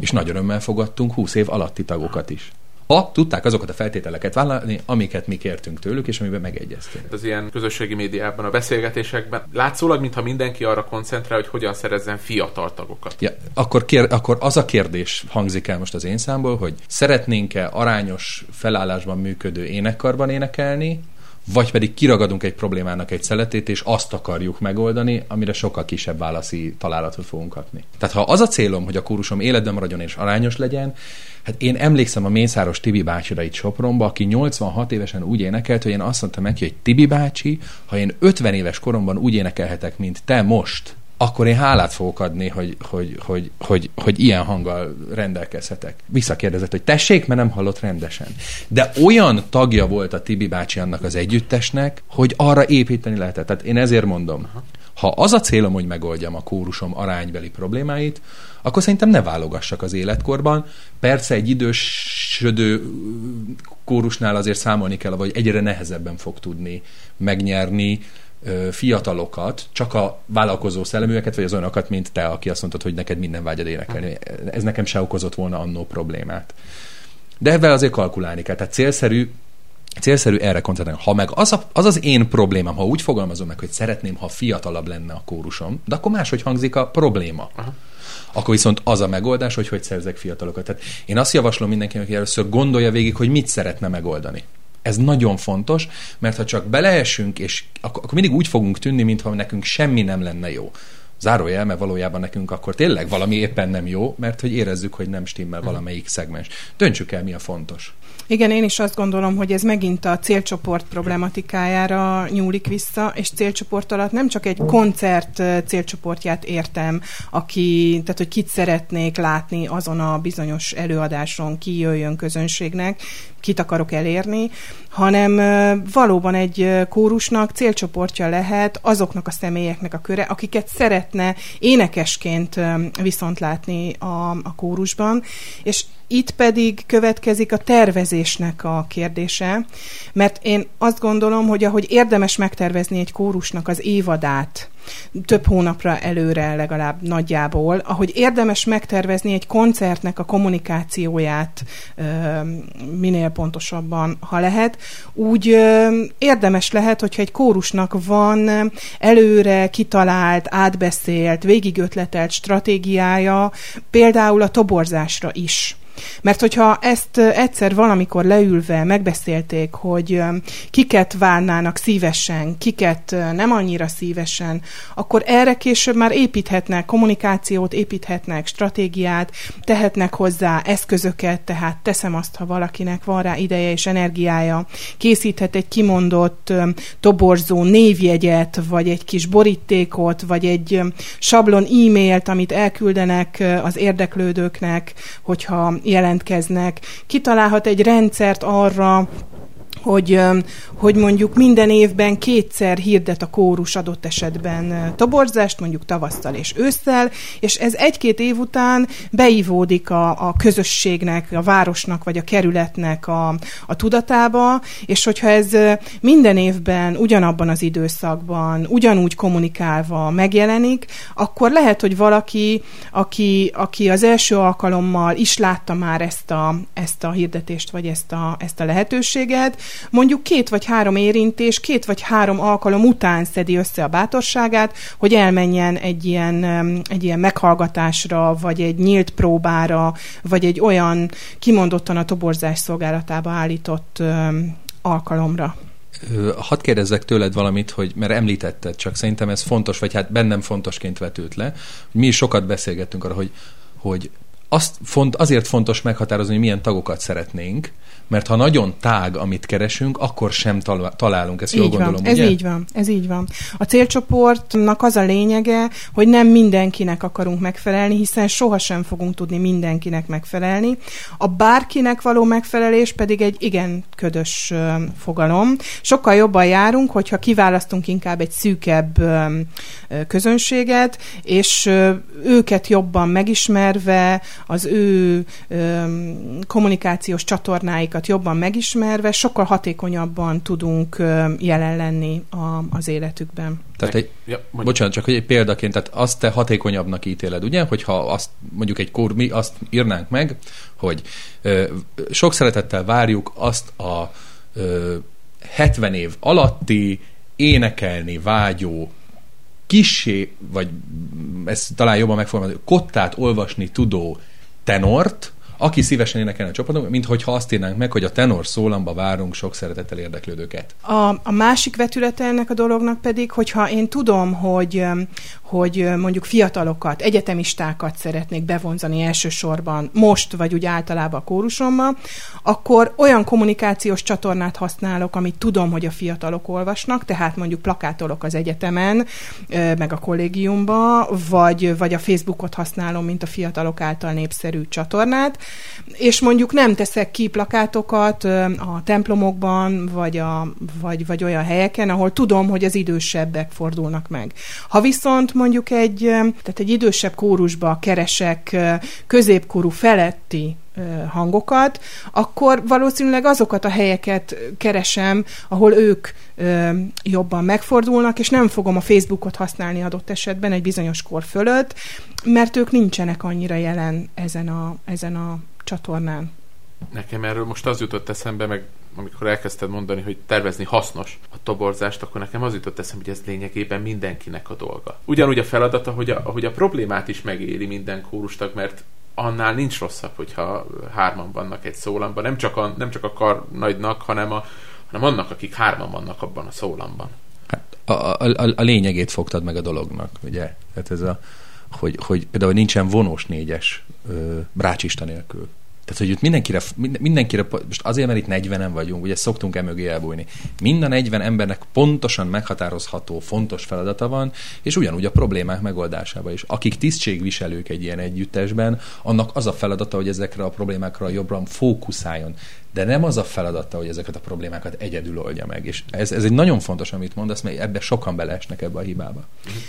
és nagy örömmel fogadtunk 20 év alatti tagokat is ha tudták azokat a feltételeket vállalni, amiket mi kértünk tőlük, és amiben megegyeztünk. Az ilyen közösségi médiában, a beszélgetésekben látszólag, mintha mindenki arra koncentrál, hogy hogyan szerezzen fiatal tagokat. Ja, akkor, kér, akkor az a kérdés hangzik el most az én számból, hogy szeretnénk-e arányos felállásban működő énekkarban énekelni, vagy pedig kiragadunk egy problémának egy szeletét, és azt akarjuk megoldani, amire sokkal kisebb válaszi találatot fogunk kapni. Tehát ha az a célom, hogy a kórusom életben maradjon és arányos legyen, Hát én emlékszem a Mészáros Tibi bácsira itt Sopronba, aki 86 évesen úgy énekelt, hogy én azt mondtam neki, hogy Tibi bácsi, ha én 50 éves koromban úgy énekelhetek, mint te most, akkor én hálát fogok adni, hogy, hogy, hogy, hogy, hogy ilyen hanggal rendelkezhetek. Visszakérdezett, hogy tessék, mert nem hallott rendesen. De olyan tagja volt a Tibi bácsi annak az együttesnek, hogy arra építeni lehetett. Tehát én ezért mondom, ha az a célom, hogy megoldjam a kórusom aránybeli problémáit, akkor szerintem ne válogassak az életkorban. Persze egy idősödő kórusnál azért számolni kell, vagy egyre nehezebben fog tudni megnyerni fiatalokat, csak a vállalkozó szelleműeket, vagy az olyanokat, mint te, aki azt mondtad, hogy neked minden vágyad énekelni. Ez nekem se okozott volna annó problémát. De ebben azért kalkulálni kell. Tehát célszerű célszerű erre koncentrálni. Ha meg az, a, az az én problémám, ha úgy fogalmazom meg, hogy szeretném, ha fiatalabb lenne a kórusom, de akkor máshogy hangzik a probléma. Aha. Akkor viszont az a megoldás, hogy hogy szerzek fiatalokat. Tehát én azt javaslom mindenkinek, hogy először gondolja végig, hogy mit szeretne megoldani. Ez nagyon fontos, mert ha csak beleesünk, és akkor, akkor mindig úgy fogunk tűnni, mintha nekünk semmi nem lenne jó. Zárójel, mert valójában nekünk akkor tényleg valami éppen nem jó, mert hogy érezzük, hogy nem stimmel valamelyik szegmens. Döntsük el, mi a fontos. Igen, én is azt gondolom, hogy ez megint a célcsoport problematikájára nyúlik vissza, és célcsoport alatt nem csak egy koncert célcsoportját értem, aki, tehát hogy kit szeretnék látni azon a bizonyos előadáson, ki jöjjön közönségnek, kit akarok elérni, hanem valóban egy kórusnak célcsoportja lehet azoknak a személyeknek a köre, akiket szeretne énekesként viszont látni a, a kórusban, és itt pedig következik a tervezésnek a kérdése, mert én azt gondolom, hogy ahogy érdemes megtervezni egy kórusnak az évadát, több hónapra előre legalább nagyjából, ahogy érdemes megtervezni egy koncertnek a kommunikációját minél pontosabban, ha lehet, úgy érdemes lehet, hogyha egy kórusnak van előre kitalált, átbeszélt, végigötletelt stratégiája, például a toborzásra is. Mert hogyha ezt egyszer valamikor leülve megbeszélték, hogy kiket várnának szívesen, kiket nem annyira szívesen, akkor erre később már építhetnek kommunikációt, építhetnek stratégiát, tehetnek hozzá eszközöket, tehát teszem azt, ha valakinek van rá ideje és energiája, készíthet egy kimondott toborzó névjegyet, vagy egy kis borítékot, vagy egy sablon e-mailt, amit elküldenek az érdeklődőknek, hogyha jelentkeznek, kitalálhat egy rendszert arra, hogy, hogy mondjuk minden évben kétszer hirdet a kórus adott esetben toborzást, mondjuk tavasszal és ősszel, és ez egy-két év után beivódik a, a közösségnek, a városnak vagy a kerületnek a, a tudatába, és hogyha ez minden évben ugyanabban az időszakban, ugyanúgy kommunikálva megjelenik, akkor lehet, hogy valaki, aki, aki az első alkalommal is látta már ezt a, ezt a hirdetést, vagy ezt a, ezt a lehetőséget, mondjuk két vagy három érintés, két vagy három alkalom után szedi össze a bátorságát, hogy elmenjen egy ilyen, egy ilyen meghallgatásra, vagy egy nyílt próbára, vagy egy olyan kimondottan a toborzás szolgálatába állított alkalomra. Hadd kérdezzek tőled valamit, hogy mert említetted, csak szerintem ez fontos, vagy hát bennem fontosként vetült le. Mi is sokat beszélgettünk arra, hogy, hogy azt font, azért fontos meghatározni, hogy milyen tagokat szeretnénk, mert ha nagyon tág, amit keresünk, akkor sem találunk, ezt így jól van, gondolom, ez ugye? így van, ez így van. A célcsoportnak az a lényege, hogy nem mindenkinek akarunk megfelelni, hiszen sohasem fogunk tudni mindenkinek megfelelni. A bárkinek való megfelelés pedig egy igen ködös fogalom. Sokkal jobban járunk, hogyha kiválasztunk inkább egy szűkebb közönséget, és őket jobban megismerve, az ő kommunikációs csatornáikat jobban megismerve, sokkal hatékonyabban tudunk jelen lenni a, az életükben. Tehát egy, ja, bocsánat, csak hogy egy példaként, tehát azt te hatékonyabbnak ítéled, ugye? Hogyha azt mondjuk egy kor, mi azt írnánk meg, hogy ö, sok szeretettel várjuk azt a ö, 70 év alatti énekelni vágyó kisé, vagy ezt talán jobban megfogalmazni, kottát olvasni tudó tenort, aki szívesen énekelne a csapatunk, mint hogyha azt írnánk meg, hogy a tenor szólamba várunk sok szeretettel érdeklődőket. A, a másik vetülete ennek a dolognak pedig, hogyha én tudom, hogy, hogy mondjuk fiatalokat, egyetemistákat szeretnék bevonzani elsősorban most, vagy úgy általában a kórusomba, akkor olyan kommunikációs csatornát használok, amit tudom, hogy a fiatalok olvasnak, tehát mondjuk plakátolok az egyetemen, meg a kollégiumba, vagy, vagy a Facebookot használom, mint a fiatalok által népszerű csatornát, és mondjuk nem teszek ki plakátokat a templomokban, vagy, a, vagy, vagy olyan helyeken, ahol tudom, hogy az idősebbek fordulnak meg. Ha viszont mondjuk egy, tehát egy idősebb kórusba keresek középkorú feletti hangokat, akkor valószínűleg azokat a helyeket keresem, ahol ők jobban megfordulnak, és nem fogom a Facebookot használni adott esetben egy bizonyos kor fölött, mert ők nincsenek annyira jelen ezen a, ezen a csatornán. Nekem erről most az jutott eszembe, meg amikor elkezdted mondani, hogy tervezni hasznos a toborzást, akkor nekem az jutott eszembe, hogy ez lényegében mindenkinek a dolga. Ugyanúgy a feladata, hogy a, hogy a problémát is megéri minden kórustag, mert annál nincs rosszabb, hogyha hárman vannak egy szólamban. Nem csak a, nem csak a kar nagynak, hanem, a, hanem annak, akik hárman vannak abban a szólamban. Hát a, a, a, lényegét fogtad meg a dolognak, ugye? Tehát ez a, hogy, hogy például nincsen vonós négyes ö, brácsista nélkül. Tehát, hogy itt mindenkire, mindenkire, most azért, mert itt 40-en vagyunk, ugye szoktunk e mögé elbújni. Mind a 40 embernek pontosan meghatározható, fontos feladata van, és ugyanúgy a problémák megoldásába is. Akik tisztségviselők egy ilyen együttesben, annak az a feladata, hogy ezekre a problémákra jobban fókuszáljon de nem az a feladata, hogy ezeket a problémákat egyedül oldja meg. És ez, ez egy nagyon fontos, amit mondasz, mert ebbe sokan beleesnek ebbe a hibába.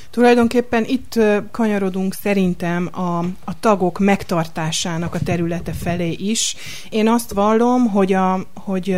Tulajdonképpen itt kanyarodunk szerintem a, a tagok megtartásának a területe felé is. Én azt vallom, hogy a, hogy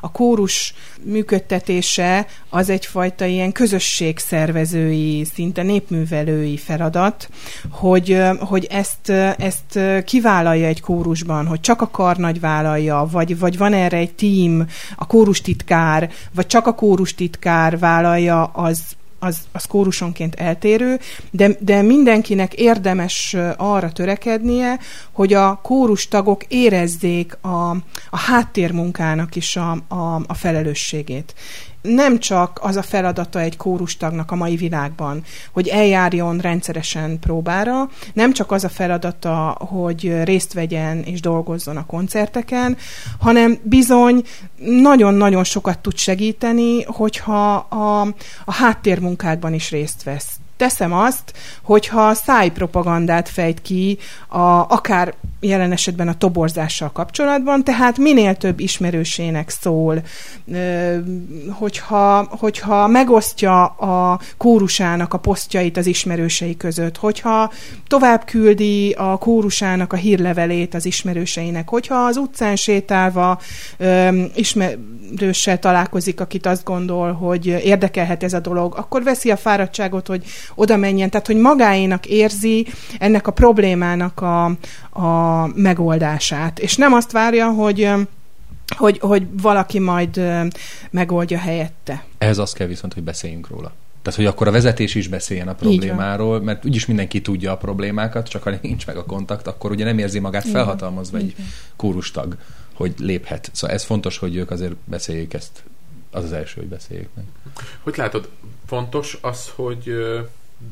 a kórus működtetése az egyfajta ilyen közösségszervezői, szinte népművelői feladat, hogy, hogy ezt, ezt kivállalja egy kórusban, hogy csak a karnagy vállalja, vagy, vagy van erre egy tím, a kórustitkár, vagy csak a kórustitkár vállalja, az, az, az kórusonként eltérő, de, de mindenkinek érdemes arra törekednie, hogy a kórus tagok érezzék a, a háttérmunkának is a, a, a felelősségét. Nem csak az a feladata egy kórustagnak a mai világban, hogy eljárjon rendszeresen próbára, nem csak az a feladata, hogy részt vegyen és dolgozzon a koncerteken, hanem bizony nagyon-nagyon sokat tud segíteni, hogyha a, a háttérmunkákban is részt vesz teszem azt, hogyha szájpropagandát fejt ki, a, akár jelen esetben a toborzással kapcsolatban, tehát minél több ismerősének szól, hogyha, hogyha megosztja a kórusának a posztjait az ismerősei között, hogyha tovább küldi a kórusának a hírlevelét az ismerőseinek, hogyha az utcán sétálva ismerőssel találkozik, akit azt gondol, hogy érdekelhet ez a dolog, akkor veszi a fáradtságot, hogy oda menjen, tehát hogy magáénak érzi ennek a problémának a, a megoldását. És nem azt várja, hogy hogy, hogy valaki majd megoldja helyette. Ez azt kell viszont, hogy beszéljünk róla. Tehát, hogy akkor a vezetés is beszéljen a problémáról, mert úgyis mindenki tudja a problémákat, csak ha nincs meg a kontakt, akkor ugye nem érzi magát felhatalmazva egy kórustag, hogy léphet. Szóval ez fontos, hogy ők azért beszéljék ezt. Az az első, hogy beszéljék meg. Hogy látod, fontos az, hogy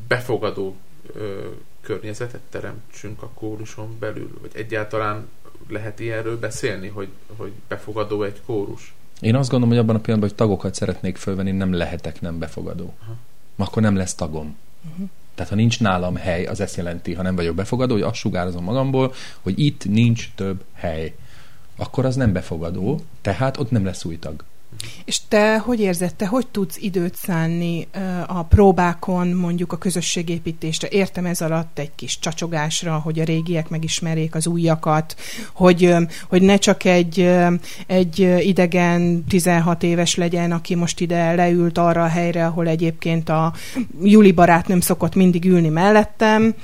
befogadó ö, környezetet teremtsünk a kóruson belül, vagy egyáltalán lehet ilyenről beszélni, hogy, hogy befogadó egy kórus? Én azt gondolom, hogy abban a pillanatban, hogy tagokat szeretnék fölvenni, nem lehetek nem befogadó. Aha. Akkor nem lesz tagom. Uh-huh. Tehát ha nincs nálam hely, az ezt jelenti, ha nem vagyok befogadó, hogy azt sugározom magamból, hogy itt nincs több hely. Akkor az nem befogadó, tehát ott nem lesz új tag. És te hogy érzed, te hogy tudsz időt szánni a próbákon, mondjuk a közösségépítésre? Értem ez alatt egy kis csacsogásra, hogy a régiek megismerjék az újakat, hogy, hogy ne csak egy, egy idegen 16 éves legyen, aki most ide leült arra a helyre, ahol egyébként a Juli barát nem szokott mindig ülni mellettem,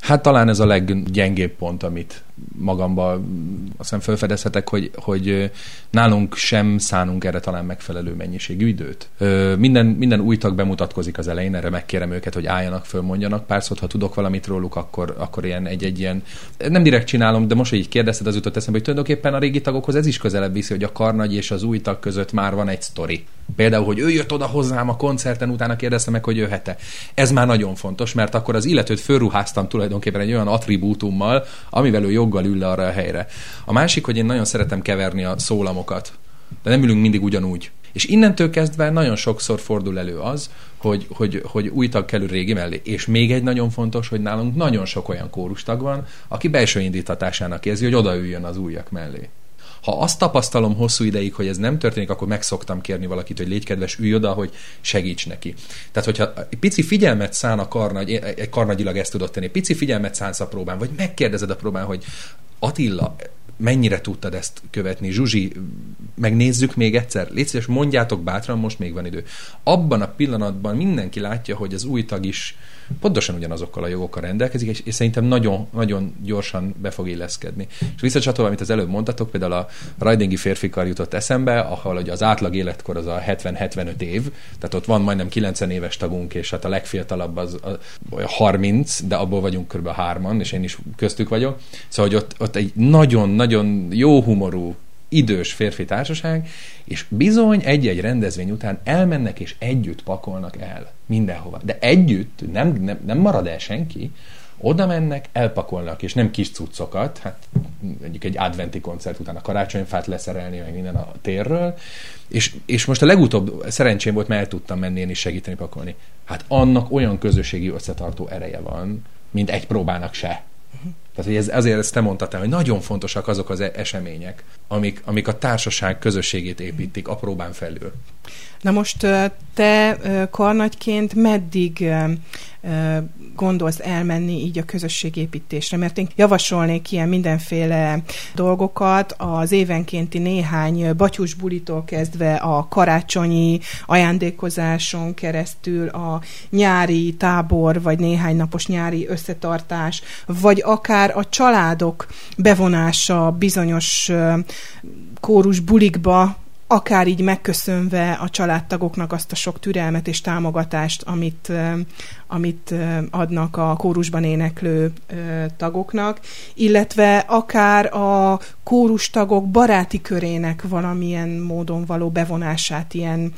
Hát talán ez a leggyengébb pont, amit magamba azt hiszem felfedezhetek, hogy, hogy nálunk sem szánunk erre talán megfelelő mennyiségű időt. Minden, minden új tag bemutatkozik az elején, erre megkérem őket, hogy álljanak föl, mondjanak pár szót, ha tudok valamit róluk, akkor, akkor ilyen egy-egy ilyen, nem direkt csinálom, de most, hogy így kérdezted, az jutott eszembe, hogy tulajdonképpen a régi tagokhoz ez is közelebb viszi, hogy a karnagy és az új tag között már van egy sztori. Például, hogy ő jött oda hozzám a koncerten, utána kérdezte meg, hogy jöhet-e. Ez már nagyon fontos, mert akkor az illetőt fölruháztam tulajdonképpen egy olyan attribútummal, amivel ő joggal ül le arra a helyre. A másik, hogy én nagyon szeretem keverni a szólamokat, de nem ülünk mindig ugyanúgy. És innentől kezdve nagyon sokszor fordul elő az, hogy, hogy, hogy új tag kerül régi mellé. És még egy nagyon fontos, hogy nálunk nagyon sok olyan kórustag van, aki belső indítatásának érzi, hogy odaüljön az újak mellé. Ha azt tapasztalom hosszú ideig, hogy ez nem történik, akkor meg szoktam kérni valakit, hogy légy kedves, ülj oda, hogy segíts neki. Tehát, hogyha egy pici figyelmet szán a karnagy, egy karnagyilag ezt tudott tenni, pici figyelmet szánsz a próbán, vagy megkérdezed a próbán, hogy Attila, mennyire tudtad ezt követni? Zsuzsi, megnézzük még egyszer. Légy szíves, mondjátok bátran, most még van idő. Abban a pillanatban mindenki látja, hogy az új tag is pontosan ugyanazokkal a jogokkal rendelkezik, és, és szerintem nagyon, nagyon gyorsan be fog illeszkedni. És visszacsatolva, amit az előbb mondtatok, például a ridingi férfikar jutott eszembe, ahol ugye az átlag életkor az a 70-75 év, tehát ott van majdnem 90 éves tagunk, és hát a legfiatalabb az a 30, de abból vagyunk kb. hárman, és én is köztük vagyok. Szóval, hogy ott, ott egy nagyon-nagyon jó humorú idős férfi társaság, és bizony egy-egy rendezvény után elmennek és együtt pakolnak el mindenhova. De együtt nem, nem, nem marad el senki, oda mennek, elpakolnak, és nem kis cuccokat, hát egyik egy adventi koncert után a karácsonyfát leszerelni, meg minden a térről, és, és most a legutóbb szerencsém volt, mert el tudtam menni én is segíteni pakolni. Hát annak olyan közösségi összetartó ereje van, mint egy próbának se. Tehát, hogy ez, ezért ezt te mondtad, hogy nagyon fontosak azok az e- események, amik, amik a társaság közösségét építik a próbán felül. Na most te karnagyként meddig gondolsz elmenni így a közösségépítésre? Mert én javasolnék ilyen mindenféle dolgokat, az évenkénti néhány batyus bulitól kezdve a karácsonyi ajándékozáson keresztül a nyári tábor, vagy néhány napos nyári összetartás, vagy akár a családok bevonása bizonyos kórus bulikba, akár így megköszönve a családtagoknak azt a sok türelmet és támogatást, amit, amit adnak a kórusban éneklő tagoknak, illetve akár a kórustagok baráti körének valamilyen módon való bevonását ilyen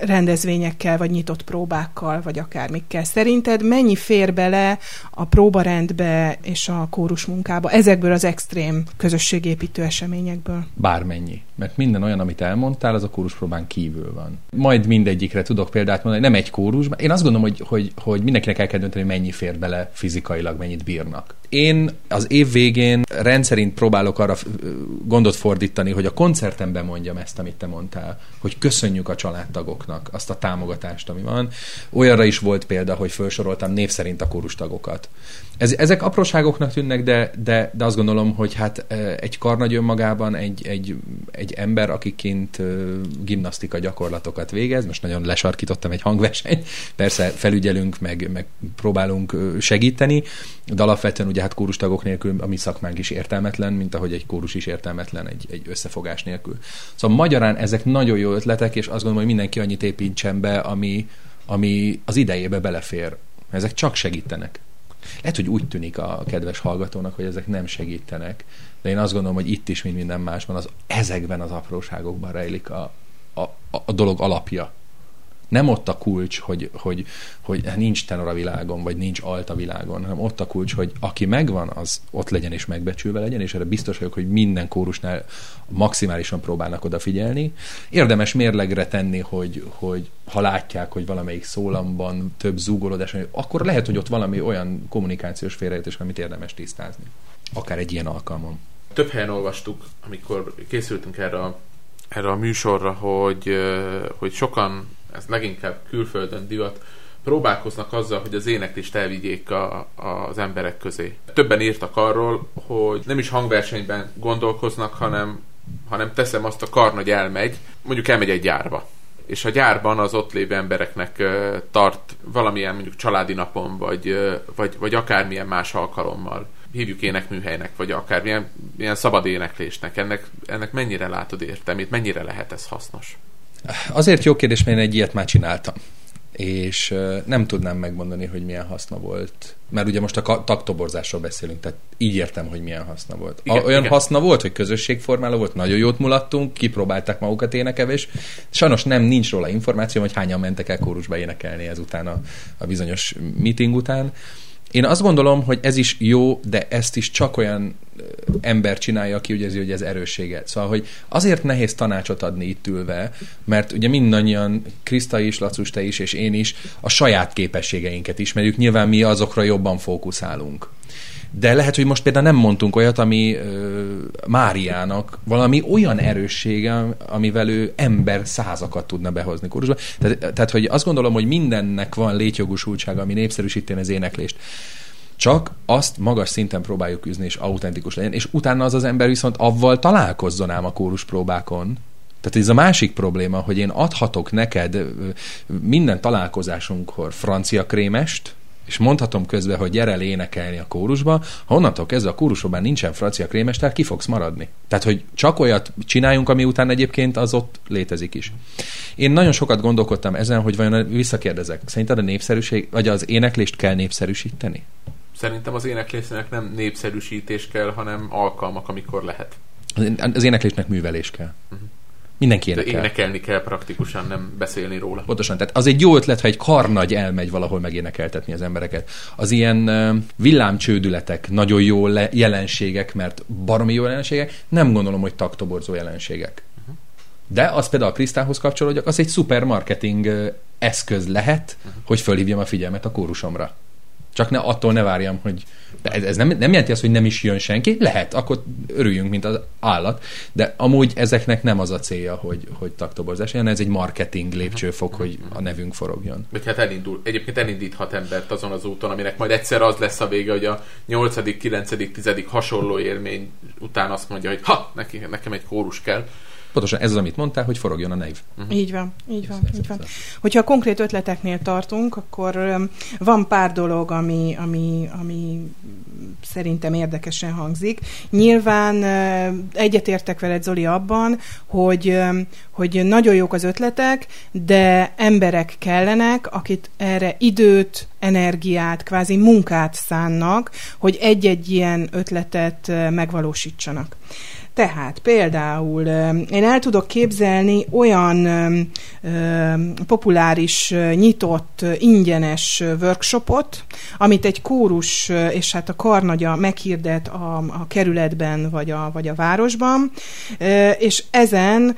rendezvényekkel, vagy nyitott próbákkal, vagy akármikkel. Szerinted mennyi fér bele a próbarendbe és a kórus munkába ezekből az extrém közösségépítő eseményekből? Bármennyi. Mert minden olyan, amit elmondtál, az a kóruspróbán kívül van. Majd mindegyikre tudok példát mondani, nem egy kórus. Én azt gondolom, hogy, hogy, hogy mindenkinek el kell dönteni, mennyi fér bele fizikailag, mennyit bírnak. Én az év végén rendszerint próbálok arra gondot fordítani, hogy a koncertemben mondjam ezt, amit te mondtál, hogy köszönjük a családtagoknak azt a támogatást, ami van. Olyanra is volt példa, hogy felsoroltam név szerint a kórustagokat. Ez, ezek apróságoknak tűnnek, de, de, de azt gondolom, hogy hát egy karnagy önmagában egy, egy, egy ember, akiként gimnasztika gyakorlatokat végez, most nagyon lesarkítottam egy hangversenyt, persze felügyelünk, meg, meg próbálunk segíteni, de alapvetően ugye hát kórustagok nélkül a mi szakmánk is értelmetlen, mint ahogy egy kórus is értelmetlen egy, egy összefogás nélkül. Szóval magyarán ezek nagyon jó ötletek, és azt gondolom, hogy mindenki annyit építsen be, ami, ami az idejébe belefér. Ezek csak segítenek. Lehet, hogy úgy tűnik a kedves hallgatónak, hogy ezek nem segítenek, de én azt gondolom, hogy itt is, mint minden másban, az ezekben az apróságokban rejlik a, a, a dolog alapja nem ott a kulcs, hogy, hogy, hogy nincs tenor a világon, vagy nincs alt a világon, hanem ott a kulcs, hogy aki megvan, az ott legyen és megbecsülve legyen, és erre biztos vagyok, hogy minden kórusnál maximálisan próbálnak odafigyelni. Érdemes mérlegre tenni, hogy, hogy ha látják, hogy valamelyik szólamban több zúgolódás, akkor lehet, hogy ott valami olyan kommunikációs félreértés, amit érdemes tisztázni. Akár egy ilyen alkalmon. Több helyen olvastuk, amikor készültünk erre a, erre a műsorra, hogy, hogy sokan ez leginkább külföldön divat, próbálkoznak azzal, hogy az éneklést elvigyék a, az emberek közé. Többen írtak arról, hogy nem is hangversenyben gondolkoznak, hanem, hanem teszem azt a kar, hogy elmegy, mondjuk elmegy egy gyárba. És a gyárban az ott lévő embereknek tart valamilyen mondjuk családi napon, vagy, vagy, vagy akármilyen más alkalommal hívjuk énekműhelynek, vagy akár milyen, milyen szabad éneklésnek, ennek, ennek mennyire látod értelmét, mennyire lehet ez hasznos? Azért jó kérdés, mert én egy ilyet már csináltam és nem tudnám megmondani, hogy milyen haszna volt. Mert ugye most a taktoborzásról beszélünk, tehát így értem, hogy milyen haszna volt. Igen, Olyan igen. haszna volt, hogy közösségformáló volt, nagyon jót mulattunk, kipróbálták magukat énekelés. Sajnos nem nincs róla információ, hogy hányan mentek el kórusba énekelni ezután a, a bizonyos meeting után. Én azt gondolom, hogy ez is jó, de ezt is csak olyan ember csinálja, aki úgy érzi, hogy ez erőssége. Szóval, hogy azért nehéz tanácsot adni itt ülve, mert ugye mindannyian, Kriszta is, Lacus, te is, és én is a saját képességeinket ismerjük. Nyilván mi azokra jobban fókuszálunk. De lehet, hogy most például nem mondtunk olyat, ami ö, Máriának valami olyan erőssége, amivel ő ember százakat tudna behozni kórusba. Tehát, tehát, hogy azt gondolom, hogy mindennek van létjogosultsága, ami népszerűsíteni az éneklést. Csak azt magas szinten próbáljuk üzni, és autentikus legyen, és utána az az ember viszont avval találkozzon ám a kórus próbákon, tehát ez a másik probléma, hogy én adhatok neked minden találkozásunkkor francia krémest, és mondhatom közben, hogy gyere énekelni a kórusba, ha onnantól kezdve a kórusban nincsen francia krémes, tehát ki fogsz maradni. Tehát, hogy csak olyat csináljunk, ami után egyébként az ott létezik is. Én nagyon sokat gondolkodtam ezen, hogy vajon visszakérdezek, szerinted a népszerűség, vagy az éneklést kell népszerűsíteni? Szerintem az éneklésnek nem népszerűsítés kell, hanem alkalmak, amikor lehet. Az éneklésnek művelés kell. Uh-huh. Mindenki énekel. De énekelni kell praktikusan, nem beszélni róla. Pontosan, tehát az egy jó ötlet, ha egy karnagy elmegy valahol megénekeltetni az embereket. Az ilyen villámcsődületek nagyon jó le- jelenségek, mert baromi jó jelenségek, nem gondolom, hogy taktoborzó jelenségek. Uh-huh. De az például a Krisztához kapcsolódjak, az egy szuper marketing uh, eszköz lehet, uh-huh. hogy fölhívjam a figyelmet a kórusomra. Csak ne, attól ne várjam, hogy ez, ez nem, nem jelenti azt, hogy nem is jön senki. Lehet, akkor örüljünk, mint az állat. De amúgy ezeknek nem az a célja, hogy, hogy taktoborzás legyen, ez egy marketing lépcsőfok, hogy a nevünk forogjon. Vagy hát elindul. Egyébként elindíthat embert azon az úton, aminek majd egyszer az lesz a vége, hogy a 8., 9., 10. hasonló élmény után azt mondja, hogy ha, neki, nekem egy kórus kell Pontosan ez az, amit mondtál, hogy forogjon a név. Uh-huh. Így van, így van, így van. Hogyha a konkrét ötleteknél tartunk, akkor van pár dolog, ami, ami, ami szerintem érdekesen hangzik. Nyilván egyetértek veled, Zoli, abban, hogy, hogy nagyon jók az ötletek, de emberek kellenek, akit erre időt, energiát, kvázi munkát szánnak, hogy egy-egy ilyen ötletet megvalósítsanak. Tehát például én el tudok képzelni olyan populáris, nyitott, ingyenes workshopot, amit egy kórus és hát a karnagya meghirdet a, a kerületben vagy a, vagy a városban, és ezen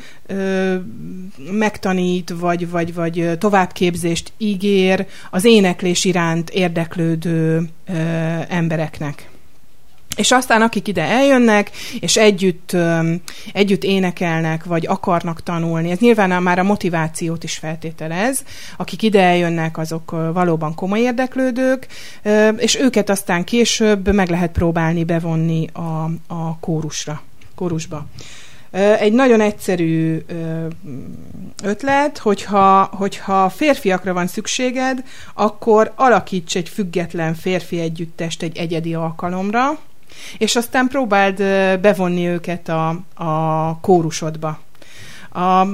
megtanít, vagy, vagy, vagy továbbképzést ígér az éneklés iránt érdeklődő embereknek. És aztán akik ide eljönnek, és együtt, együtt énekelnek, vagy akarnak tanulni, ez nyilván már a motivációt is feltételez. Akik ide eljönnek, azok valóban komoly érdeklődők, és őket aztán később meg lehet próbálni bevonni a, a kórusra, kórusba. Egy nagyon egyszerű ötlet, hogyha, hogyha férfiakra van szükséged, akkor alakíts egy független férfi együttest egy egyedi alkalomra, és aztán próbáld bevonni őket a, a kórusodba. A,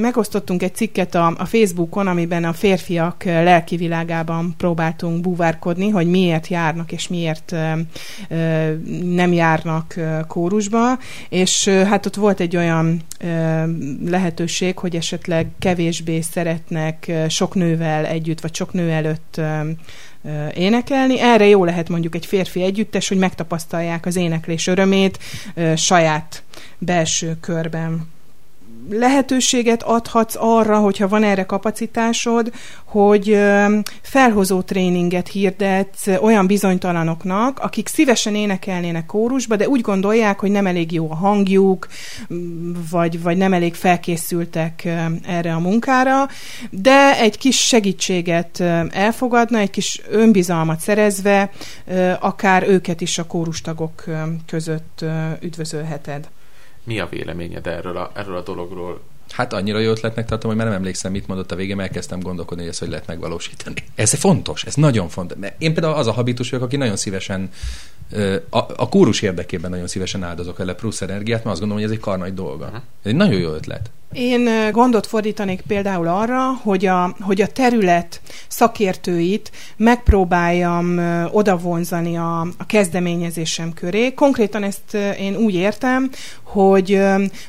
megosztottunk egy cikket a, a Facebookon, amiben a férfiak lelki világában próbáltunk búvárkodni, hogy miért járnak és miért ö, ö, nem járnak kórusba, és ö, hát ott volt egy olyan ö, lehetőség, hogy esetleg kevésbé szeretnek sok nővel együtt, vagy sok nő előtt ö, énekelni. Erre jó lehet mondjuk egy férfi együttes, hogy megtapasztalják az éneklés örömét saját belső körben lehetőséget adhatsz arra, hogyha van erre kapacitásod, hogy felhozó tréninget hirdetsz olyan bizonytalanoknak, akik szívesen énekelnének kórusba, de úgy gondolják, hogy nem elég jó a hangjuk, vagy, vagy nem elég felkészültek erre a munkára, de egy kis segítséget elfogadna, egy kis önbizalmat szerezve, akár őket is a kórustagok között üdvözölheted. Mi a véleményed erről a, erről a dologról? Hát annyira jó ötletnek tartom, hogy már nem emlékszem, mit mondott a végén, elkezdtem gondolkodni, hogy ezt hogy lehet megvalósítani. Ez fontos, ez nagyon fontos. Mert én például az a habitus vagyok, aki nagyon szívesen A, a kórus érdekében nagyon szívesen áldozok ele plusz energiát, mert azt gondolom, hogy ez egy karnagy dolga. Ez egy nagyon jó ötlet. Én gondot fordítanék például arra, hogy a, hogy a terület szakértőit megpróbáljam odavonzani a, a kezdeményezésem köré. Konkrétan ezt én úgy értem, hogy,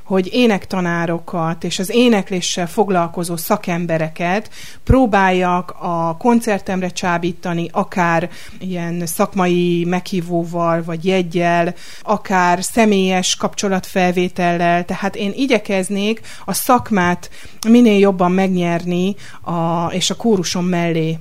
hogy énektanárokat és az énekléssel foglalkozó szakembereket próbáljak a koncertemre csábítani, akár ilyen szakmai meghívóval, vagy jegyel, akár személyes kapcsolatfelvétellel. Tehát én igyekeznék a szakmát minél jobban megnyerni, a, és a kóruson mellé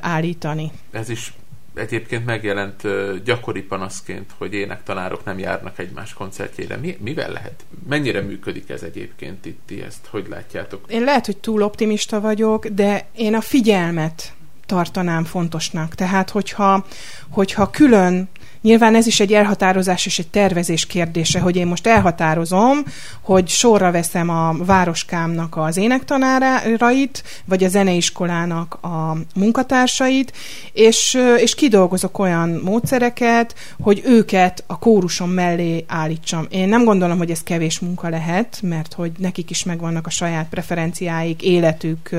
állítani. Ez is egyébként megjelent gyakori panaszként, hogy énektanárok nem járnak egymás koncertjére. Mi, mivel lehet? Mennyire működik ez egyébként itt? Ti ezt hogy látjátok? Én lehet, hogy túl optimista vagyok, de én a figyelmet tartanám fontosnak. Tehát, hogyha, hogyha külön Nyilván ez is egy elhatározás és egy tervezés kérdése, hogy én most elhatározom, hogy sorra veszem a városkámnak az énektanárait, vagy a zeneiskolának a munkatársait, és, és kidolgozok olyan módszereket, hogy őket a kóruson mellé állítsam. Én nem gondolom, hogy ez kevés munka lehet, mert hogy nekik is megvannak a saját preferenciáik, életük,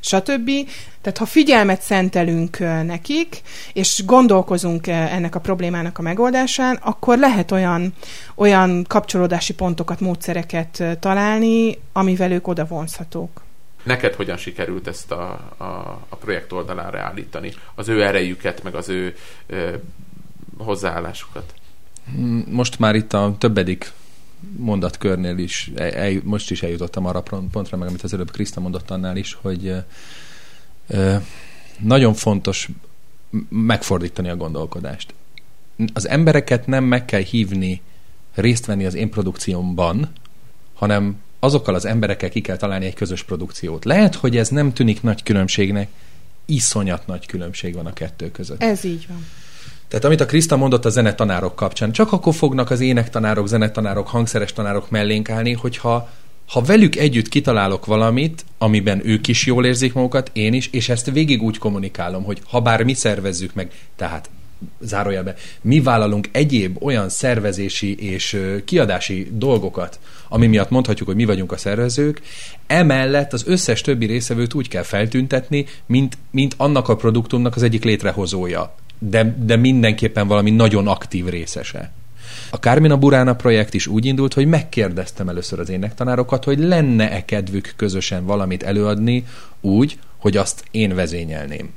stb. Tehát ha figyelmet szentelünk nekik, és gondolkozunk ennek a problémának a megoldásán, akkor lehet olyan, olyan kapcsolódási pontokat, módszereket találni, amivel ők oda vonzhatók. Neked hogyan sikerült ezt a, a, a projekt oldalára állítani? Az ő erejüket, meg az ő ö, hozzáállásukat? Most már itt a többedik mondatkörnél is, el, most is eljutottam arra pontra, meg amit az előbb Kriszta mondott annál is, hogy nagyon fontos megfordítani a gondolkodást. Az embereket nem meg kell hívni részt venni az én produkciómban, hanem azokkal az emberekkel ki kell találni egy közös produkciót. Lehet, hogy ez nem tűnik nagy különbségnek, iszonyat nagy különbség van a kettő között. Ez így van. Tehát amit a Kriszta mondott a zenetanárok kapcsán, csak akkor fognak az énektanárok, zenetanárok, hangszeres tanárok mellénk állni, hogyha ha velük együtt kitalálok valamit, amiben ők is jól érzik magukat, én is, és ezt végig úgy kommunikálom, hogy ha bár mi szervezzük meg, tehát zárójelbe, mi vállalunk egyéb olyan szervezési és kiadási dolgokat, ami miatt mondhatjuk, hogy mi vagyunk a szervezők, emellett az összes többi részevőt úgy kell feltüntetni, mint, mint annak a produktumnak az egyik létrehozója, de, de mindenképpen valami nagyon aktív részese. A Carmina Burana projekt is úgy indult, hogy megkérdeztem először az énektanárokat, hogy lenne-e kedvük közösen valamit előadni úgy, hogy azt én vezényelném.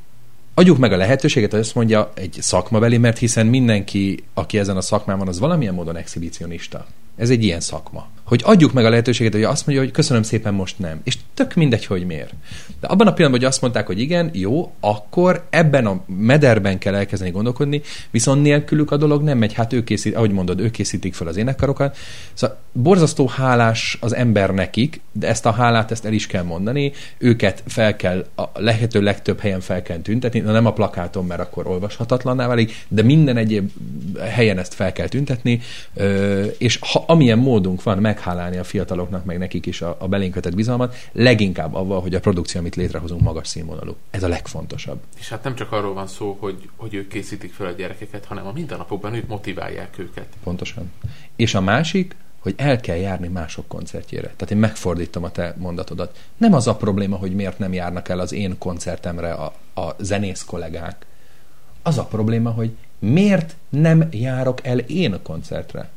Adjuk meg a lehetőséget, hogy azt mondja egy szakmabeli, mert hiszen mindenki, aki ezen a szakmán van, az valamilyen módon exhibicionista. Ez egy ilyen szakma. Hogy adjuk meg a lehetőséget, hogy azt mondja, hogy köszönöm szépen, most nem. És tök mindegy, hogy miért. De abban a pillanatban, hogy azt mondták, hogy igen, jó, akkor ebben a mederben kell elkezdeni gondolkodni, viszont nélkülük a dolog nem megy. Hát ők készít, ahogy mondod, ők készítik fel az énekkarokat. Szóval borzasztó hálás az ember nekik, de ezt a hálát ezt el is kell mondani. Őket fel kell, a lehető legtöbb helyen fel kell tüntetni, na nem a plakáton, mert akkor olvashatatlanná válik, de minden egyéb helyen ezt fel kell tüntetni, és ha amilyen módunk van meghálálni a fiataloknak, meg nekik is a, a belénk bizalmat, leginkább avval, hogy a produkció, amit létrehozunk, magas színvonalú. Ez a legfontosabb. És hát nem csak arról van szó, hogy, hogy ők készítik fel a gyerekeket, hanem a mindennapokban ők motiválják őket. Pontosan. És a másik, hogy el kell járni mások koncertjére. Tehát én megfordítom a te mondatodat. Nem az a probléma, hogy miért nem járnak el az én koncertemre a, a zenész kollégák. Az a probléma, hogy miért nem járok el én a koncertre.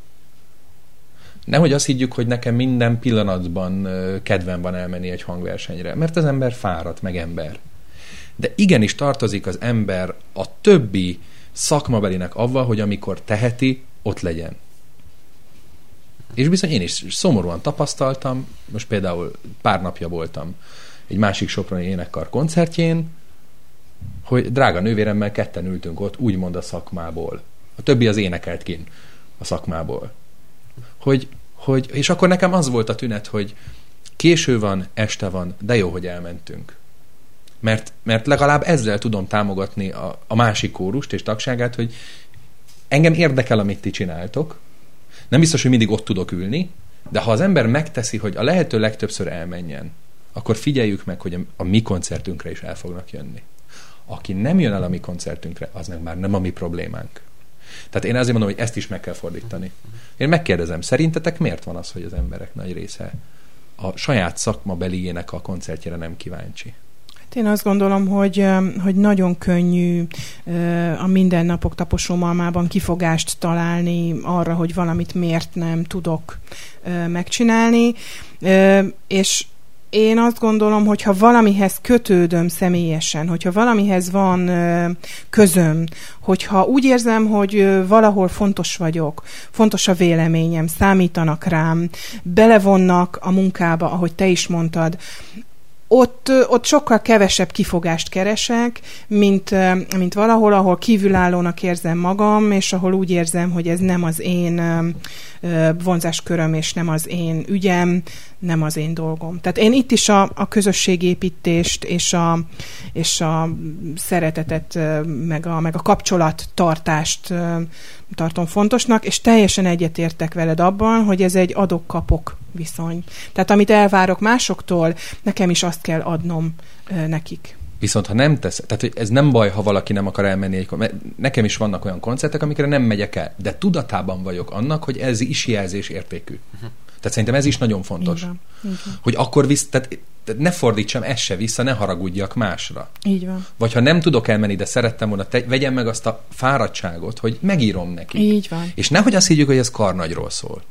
Nehogy azt higgyük, hogy nekem minden pillanatban kedvem van elmenni egy hangversenyre, mert az ember fáradt, meg ember. De igenis tartozik az ember a többi szakmabelinek avval, hogy amikor teheti, ott legyen. És bizony én is szomorúan tapasztaltam, most például pár napja voltam egy másik soproni énekkar koncertjén, hogy drága nővéremmel ketten ültünk ott, úgymond a szakmából. A többi az énekelt kin a szakmából. Hogy hogy, és akkor nekem az volt a tünet, hogy késő van, este van, de jó, hogy elmentünk. Mert, mert legalább ezzel tudom támogatni a, a másik kórust és tagságát, hogy engem érdekel, amit ti csináltok. Nem biztos, hogy mindig ott tudok ülni, de ha az ember megteszi, hogy a lehető legtöbbször elmenjen, akkor figyeljük meg, hogy a, a mi koncertünkre is el fognak jönni. Aki nem jön el a mi koncertünkre, az meg már nem a mi problémánk. Tehát én azért mondom, hogy ezt is meg kell fordítani. Én megkérdezem, szerintetek miért van az, hogy az emberek nagy része a saját szakma beliének a koncertjére nem kíváncsi? Hát én azt gondolom, hogy, hogy nagyon könnyű a mindennapok taposómalmában kifogást találni arra, hogy valamit miért nem tudok megcsinálni, és én azt gondolom, hogy ha valamihez kötődöm személyesen, hogyha valamihez van közöm, hogyha úgy érzem, hogy valahol fontos vagyok, fontos a véleményem, számítanak rám, belevonnak a munkába, ahogy te is mondtad, ott, ott sokkal kevesebb kifogást keresek, mint, mint valahol, ahol kívülállónak érzem magam, és ahol úgy érzem, hogy ez nem az én vonzásköröm, és nem az én ügyem, nem az én dolgom. Tehát én itt is a, a közösségépítést és a, és a szeretetet, meg a, meg a kapcsolattartást tartom fontosnak, és teljesen egyetértek veled abban, hogy ez egy adok-kapok viszony. Tehát amit elvárok másoktól, nekem is azt kell adnom nekik. Viszont ha nem tesz, tehát hogy ez nem baj, ha valaki nem akar elmenni egy mert nekem is vannak olyan koncertek, amikre nem megyek el, de tudatában vagyok annak, hogy ez is jelzés értékű. Uh-huh. Tehát szerintem ez is nagyon fontos. Így van. Így van. Hogy akkor visz, tehát, tehát ne fordítsam ezt se vissza, ne haragudjak másra. Így van. Vagy ha nem tudok elmenni, de szerettem volna, te, vegyem meg azt a fáradtságot, hogy megírom neki. Így van. És nehogy azt higgyük, hogy ez karnagyról szól.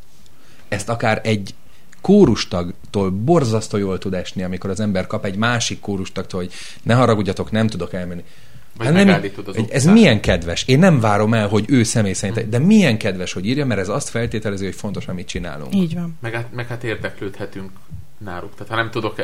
Ezt akár egy kórustagtól borzasztó jól tud esni, amikor az ember kap egy másik kórustagtól, hogy ne haragudjatok, nem tudok elmenni. Vagy hát nem, ez milyen kedves. Én nem várom el, hogy ő személy szerint, de milyen kedves, hogy írja, mert ez azt feltételezi, hogy fontos, amit csinálunk. Így van. Meg, hát, meg hát érdeklődhetünk náluk. Tehát ha nem tudok,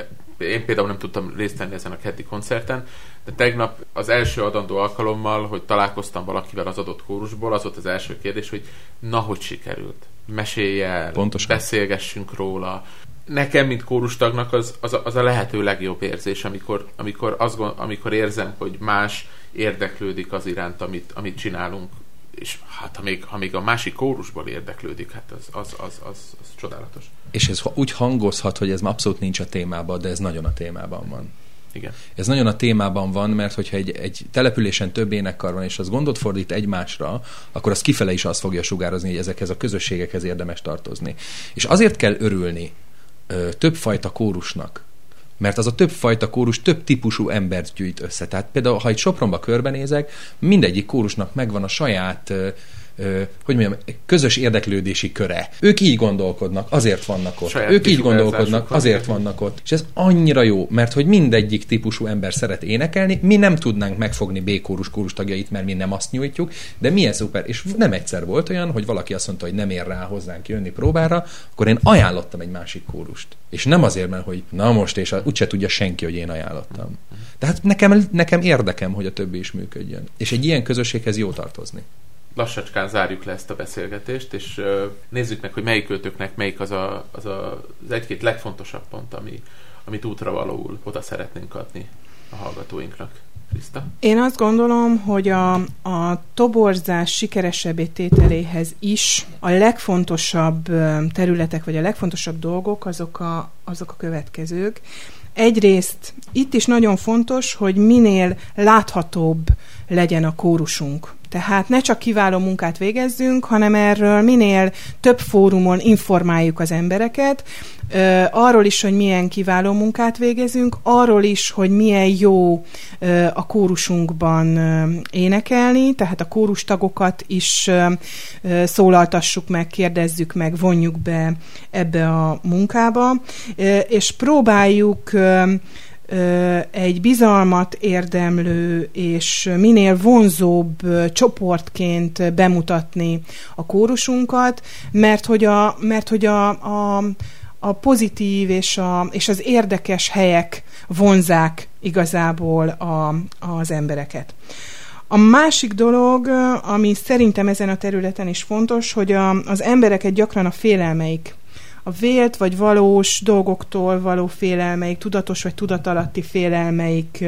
én például nem tudtam részt venni ezen a heti koncerten, de tegnap az első adandó alkalommal, hogy találkoztam valakivel az adott kórusból, az volt az első kérdés, hogy na, hogy sikerült mesélj el, Pontosan. beszélgessünk róla. Nekem, mint kórustagnak az, az, a, az a lehető legjobb érzés, amikor, amikor, az, amikor érzem, hogy más érdeklődik az iránt, amit, amit csinálunk, és hát ha még, ha még a másik kórusból érdeklődik, hát az, az, az, az, az csodálatos. És ez úgy hangozhat, hogy ez abszolút nincs a témában, de ez nagyon a témában van. Igen. Ez nagyon a témában van, mert hogyha egy, egy településen több énekkar van, és az gondot fordít egymásra, akkor az kifele is azt fogja sugározni, hogy ezekhez a közösségekhez érdemes tartozni. És azért kell örülni ö, többfajta kórusnak, mert az a többfajta kórus több típusú embert gyűjt össze. Tehát például, ha egy Sopronba körbenézek, mindegyik kórusnak megvan a saját hogy mondjam, közös érdeklődési köre. Ők így gondolkodnak, azért vannak ott. Saját ők így gondolkodnak, azért vannak ott. És ez annyira jó, mert hogy mindegyik típusú ember szeret énekelni, mi nem tudnánk megfogni B-kórus kórus tagjait, mert mi nem azt nyújtjuk, de milyen szuper. És nem egyszer volt olyan, hogy valaki azt mondta, hogy nem ér rá hozzánk jönni próbára, akkor én ajánlottam egy másik kórust. És nem azért, mert hogy na most, és úgyse tudja senki, hogy én ajánlottam. Tehát nekem, nekem érdekem, hogy a többi is működjön. És egy ilyen közösséghez jó tartozni lassacskán zárjuk le ezt a beszélgetést, és nézzük meg, hogy melyik költőknek melyik az a, az, a, az egy-két legfontosabb pont, ami, amit útra valóul oda szeretnénk adni a hallgatóinknak. Krista? Én azt gondolom, hogy a, a toborzás sikeresebbé tételéhez is a legfontosabb területek, vagy a legfontosabb dolgok azok a, azok a következők. Egyrészt itt is nagyon fontos, hogy minél láthatóbb legyen a kórusunk. Tehát ne csak kiváló munkát végezzünk, hanem erről minél több fórumon informáljuk az embereket, arról is, hogy milyen kiváló munkát végezünk, arról is, hogy milyen jó a kórusunkban énekelni, tehát a kórustagokat is szólaltassuk meg, kérdezzük meg, vonjuk be ebbe a munkába, és próbáljuk egy bizalmat érdemlő és minél vonzóbb csoportként bemutatni a kórusunkat, mert hogy a, mert hogy a, a, a pozitív és, a, és az érdekes helyek vonzák igazából a, az embereket. A másik dolog, ami szerintem ezen a területen is fontos, hogy a, az embereket gyakran a félelmeik a vélt vagy valós dolgoktól való félelmeik, tudatos vagy tudatalatti félelmeik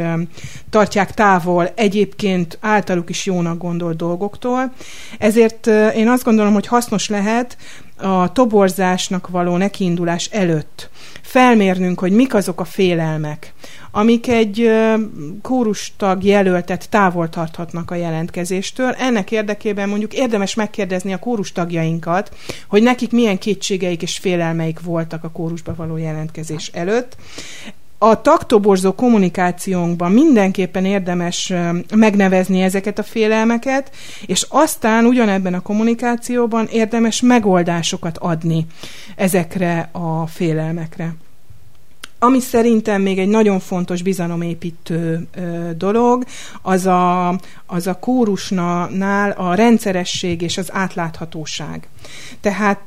tartják távol egyébként általuk is jónak gondolt dolgoktól. Ezért én azt gondolom, hogy hasznos lehet a toborzásnak való nekiindulás előtt felmérnünk, hogy mik azok a félelmek, amik egy kórustag jelöltet távol tarthatnak a jelentkezéstől. Ennek érdekében mondjuk érdemes megkérdezni a kórustagjainkat, hogy nekik milyen kétségeik és félelmeik voltak a kórusba való jelentkezés előtt a taktoborzó kommunikációnkban mindenképpen érdemes megnevezni ezeket a félelmeket, és aztán ugyanebben a kommunikációban érdemes megoldásokat adni ezekre a félelmekre. Ami szerintem még egy nagyon fontos bizalomépítő dolog, az a, az a kórusnál a rendszeresség és az átláthatóság. Tehát,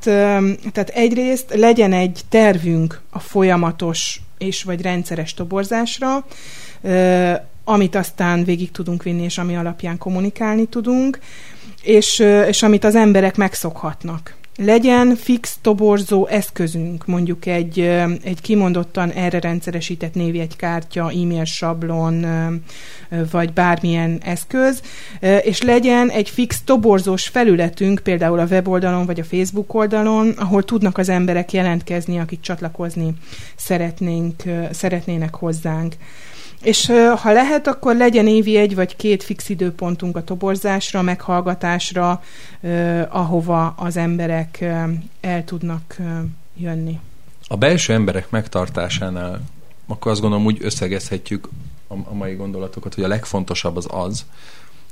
tehát egyrészt legyen egy tervünk a folyamatos és vagy rendszeres toborzásra, amit aztán végig tudunk vinni, és ami alapján kommunikálni tudunk, és, és amit az emberek megszokhatnak legyen fix toborzó eszközünk, mondjuk egy, egy kimondottan erre rendszeresített névjegykártya, e-mail sablon, vagy bármilyen eszköz, és legyen egy fix toborzós felületünk, például a weboldalon vagy a Facebook oldalon, ahol tudnak az emberek jelentkezni, akik csatlakozni szeretnénk, szeretnének hozzánk. És ha lehet, akkor legyen évi egy vagy két fix időpontunk a toborzásra, meghallgatásra, ahova az emberek el tudnak jönni. A belső emberek megtartásánál akkor azt gondolom úgy összegezhetjük a, mai gondolatokat, hogy a legfontosabb az az,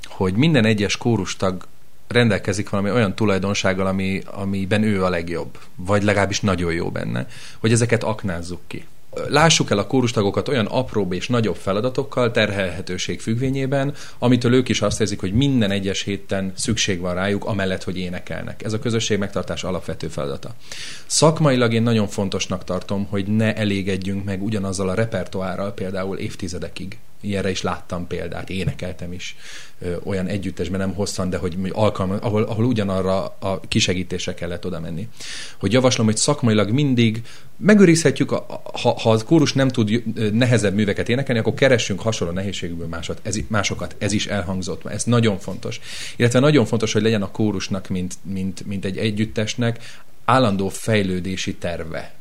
hogy minden egyes kórustag rendelkezik valami olyan tulajdonsággal, ami, amiben ő a legjobb, vagy legalábbis nagyon jó benne, hogy ezeket aknázzuk ki lássuk el a kórustagokat olyan apróbb és nagyobb feladatokkal, terhelhetőség függvényében, amitől ők is azt érzik, hogy minden egyes héten szükség van rájuk, amellett, hogy énekelnek. Ez a közösség megtartás alapvető feladata. Szakmailag én nagyon fontosnak tartom, hogy ne elégedjünk meg ugyanazzal a repertoárral például évtizedekig ilyenre is láttam példát, énekeltem is ö, olyan együttesben, nem hosszan, de hogy alkalma, ahol, ahol ugyanarra a kisegítésre kellett oda menni. Hogy javaslom, hogy szakmailag mindig megőrizhetjük, a, ha, ha az kórus nem tud nehezebb műveket énekelni, akkor keressünk hasonló nehézségből másot, ez, másokat. Ez is elhangzott, ez nagyon fontos. Illetve nagyon fontos, hogy legyen a kórusnak, mint, mint, mint egy együttesnek állandó fejlődési terve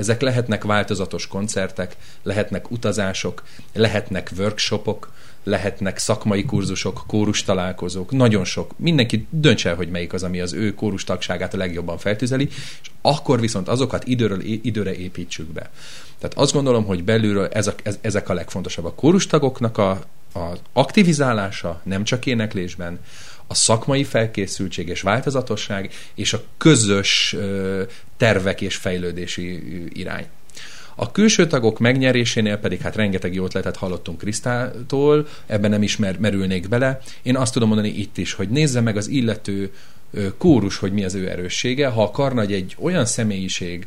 ezek lehetnek változatos koncertek, lehetnek utazások, lehetnek workshopok, lehetnek szakmai kurzusok, kórus találkozók, nagyon sok. Mindenki döntse el, hogy melyik az, ami az ő kórus tagságát a legjobban feltüzeli, és akkor viszont azokat időről időre építsük be. Tehát azt gondolom, hogy belülről ezek, ezek a legfontosabb. A kórustagoknak a, a aktivizálása nem csak éneklésben, a szakmai felkészültség és változatosság, és a közös tervek és fejlődési irány. A külső tagok megnyerésénél pedig hát rengeteg jó ötletet hallottunk Krisztától, ebben nem is mer- merülnék bele. Én azt tudom mondani itt is, hogy nézze meg az illető kórus, hogy mi az ő erőssége. Ha a Karnagy egy olyan személyiség,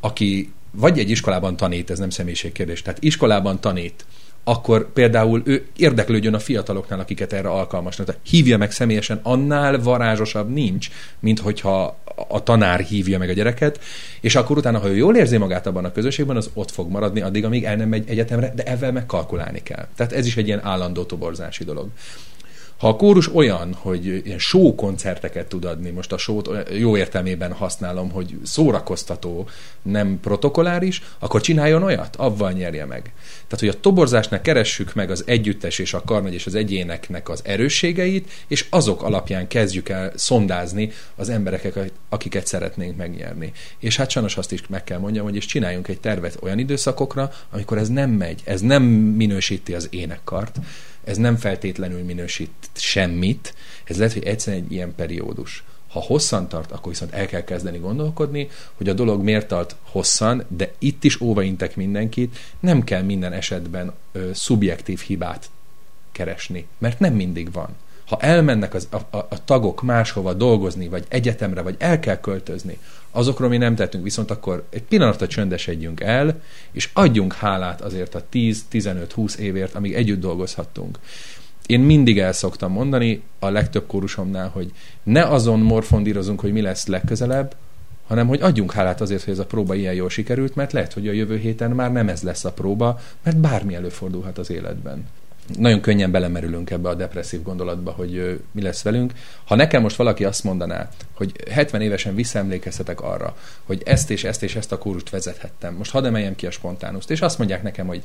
aki vagy egy iskolában tanít, ez nem személyiségkérdés, tehát iskolában tanít, akkor például ő érdeklődjön a fiataloknál, akiket erre alkalmasnak. Tehát hívja meg személyesen, annál varázsosabb nincs, mint hogyha a tanár hívja meg a gyereket, és akkor utána, ha ő jól érzi magát abban a közösségben, az ott fog maradni addig, amíg el nem megy egyetemre, de ezzel meg kalkulálni kell. Tehát ez is egy ilyen állandó toborzási dolog. Ha a kórus olyan, hogy ilyen show koncerteket tud adni, most a show jó értelmében használom, hogy szórakoztató, nem protokoláris, akkor csináljon olyat, avval nyerje meg. Tehát, hogy a toborzásnál keressük meg az együttes és a karnagy és az egyéneknek az erősségeit, és azok alapján kezdjük el szondázni az embereket, akiket szeretnénk megnyerni. És hát sajnos azt is meg kell mondjam, hogy is csináljunk egy tervet olyan időszakokra, amikor ez nem megy, ez nem minősíti az énekkart, ez nem feltétlenül minősít semmit, ez lehet, hogy egyszerűen egy ilyen periódus. Ha hosszan tart, akkor viszont el kell kezdeni gondolkodni, hogy a dolog miért tart hosszan, de itt is óvaintek mindenkit, nem kell minden esetben ö, szubjektív hibát keresni, mert nem mindig van. Ha elmennek az, a, a, a tagok máshova dolgozni, vagy egyetemre, vagy el kell költözni, azokról mi nem tettünk, viszont akkor egy pillanatra csöndesedjünk el, és adjunk hálát azért a 10-15-20 évért, amíg együtt dolgozhattunk. Én mindig el szoktam mondani a legtöbb kórusomnál, hogy ne azon morfondírozunk, hogy mi lesz legközelebb, hanem hogy adjunk hálát azért, hogy ez a próba ilyen jól sikerült, mert lehet, hogy a jövő héten már nem ez lesz a próba, mert bármi előfordulhat az életben. Nagyon könnyen belemerülünk ebbe a depresszív gondolatba, hogy mi lesz velünk. Ha nekem most valaki azt mondaná, hogy 70 évesen visszaemlékeztetek arra, hogy ezt és ezt és ezt a kórust vezethettem, most hadd emeljem ki a spontánuszt, és azt mondják nekem, hogy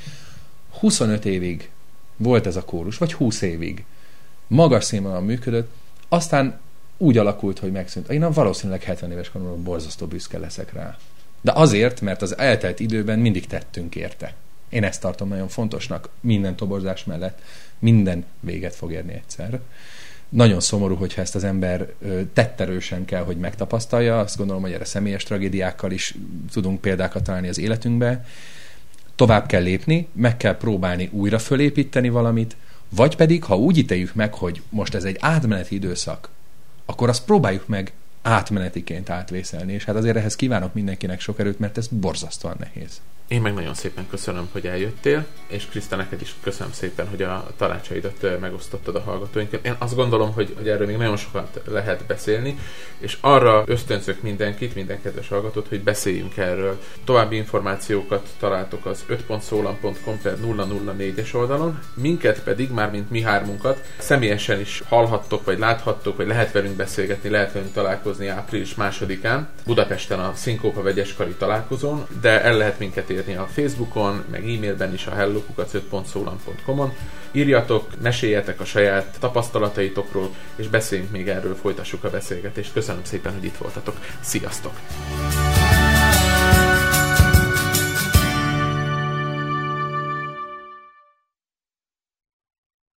25 évig volt ez a kórus, vagy 20 évig, magas színvonalon működött, aztán úgy alakult, hogy megszűnt. Én valószínűleg 70 éves koromban borzasztó büszke leszek rá. De azért, mert az eltelt időben mindig tettünk érte. Én ezt tartom nagyon fontosnak minden toborzás mellett. Minden véget fog érni egyszer. Nagyon szomorú, hogyha ezt az ember tetterősen kell, hogy megtapasztalja. Azt gondolom, hogy erre személyes tragédiákkal is tudunk példákat találni az életünkbe. Tovább kell lépni, meg kell próbálni újra fölépíteni valamit, vagy pedig, ha úgy ítéljük meg, hogy most ez egy átmeneti időszak, akkor azt próbáljuk meg átmenetiként átvészelni, és hát azért ehhez kívánok mindenkinek sok erőt, mert ez borzasztóan nehéz. Én meg nagyon szépen köszönöm, hogy eljöttél, és Kriszta, neked is köszönöm szépen, hogy a tanácsaidat megosztottad a hallgatóinkat. Én azt gondolom, hogy, hogy erről még nagyon sokat lehet beszélni, és arra ösztönzök mindenkit, minden kedves hallgatót, hogy beszéljünk erről. További információkat találtok az 5.szólam.com per 004-es oldalon, minket pedig, már mint mi hármunkat, személyesen is hallhattok, vagy láthattok, vagy lehet velünk beszélgetni, lehet velünk találkozni április másodikán, Budapesten a Szinkópa vegyeskari találkozón, de el lehet minket írni a Facebookon, meg e-mailben is a hellokukat5.szólam.com-on. Írjatok, meséljetek a saját tapasztalataitokról, és beszéljünk még erről, folytassuk a beszélgetést. Köszönöm szépen, hogy itt voltatok. Sziasztok!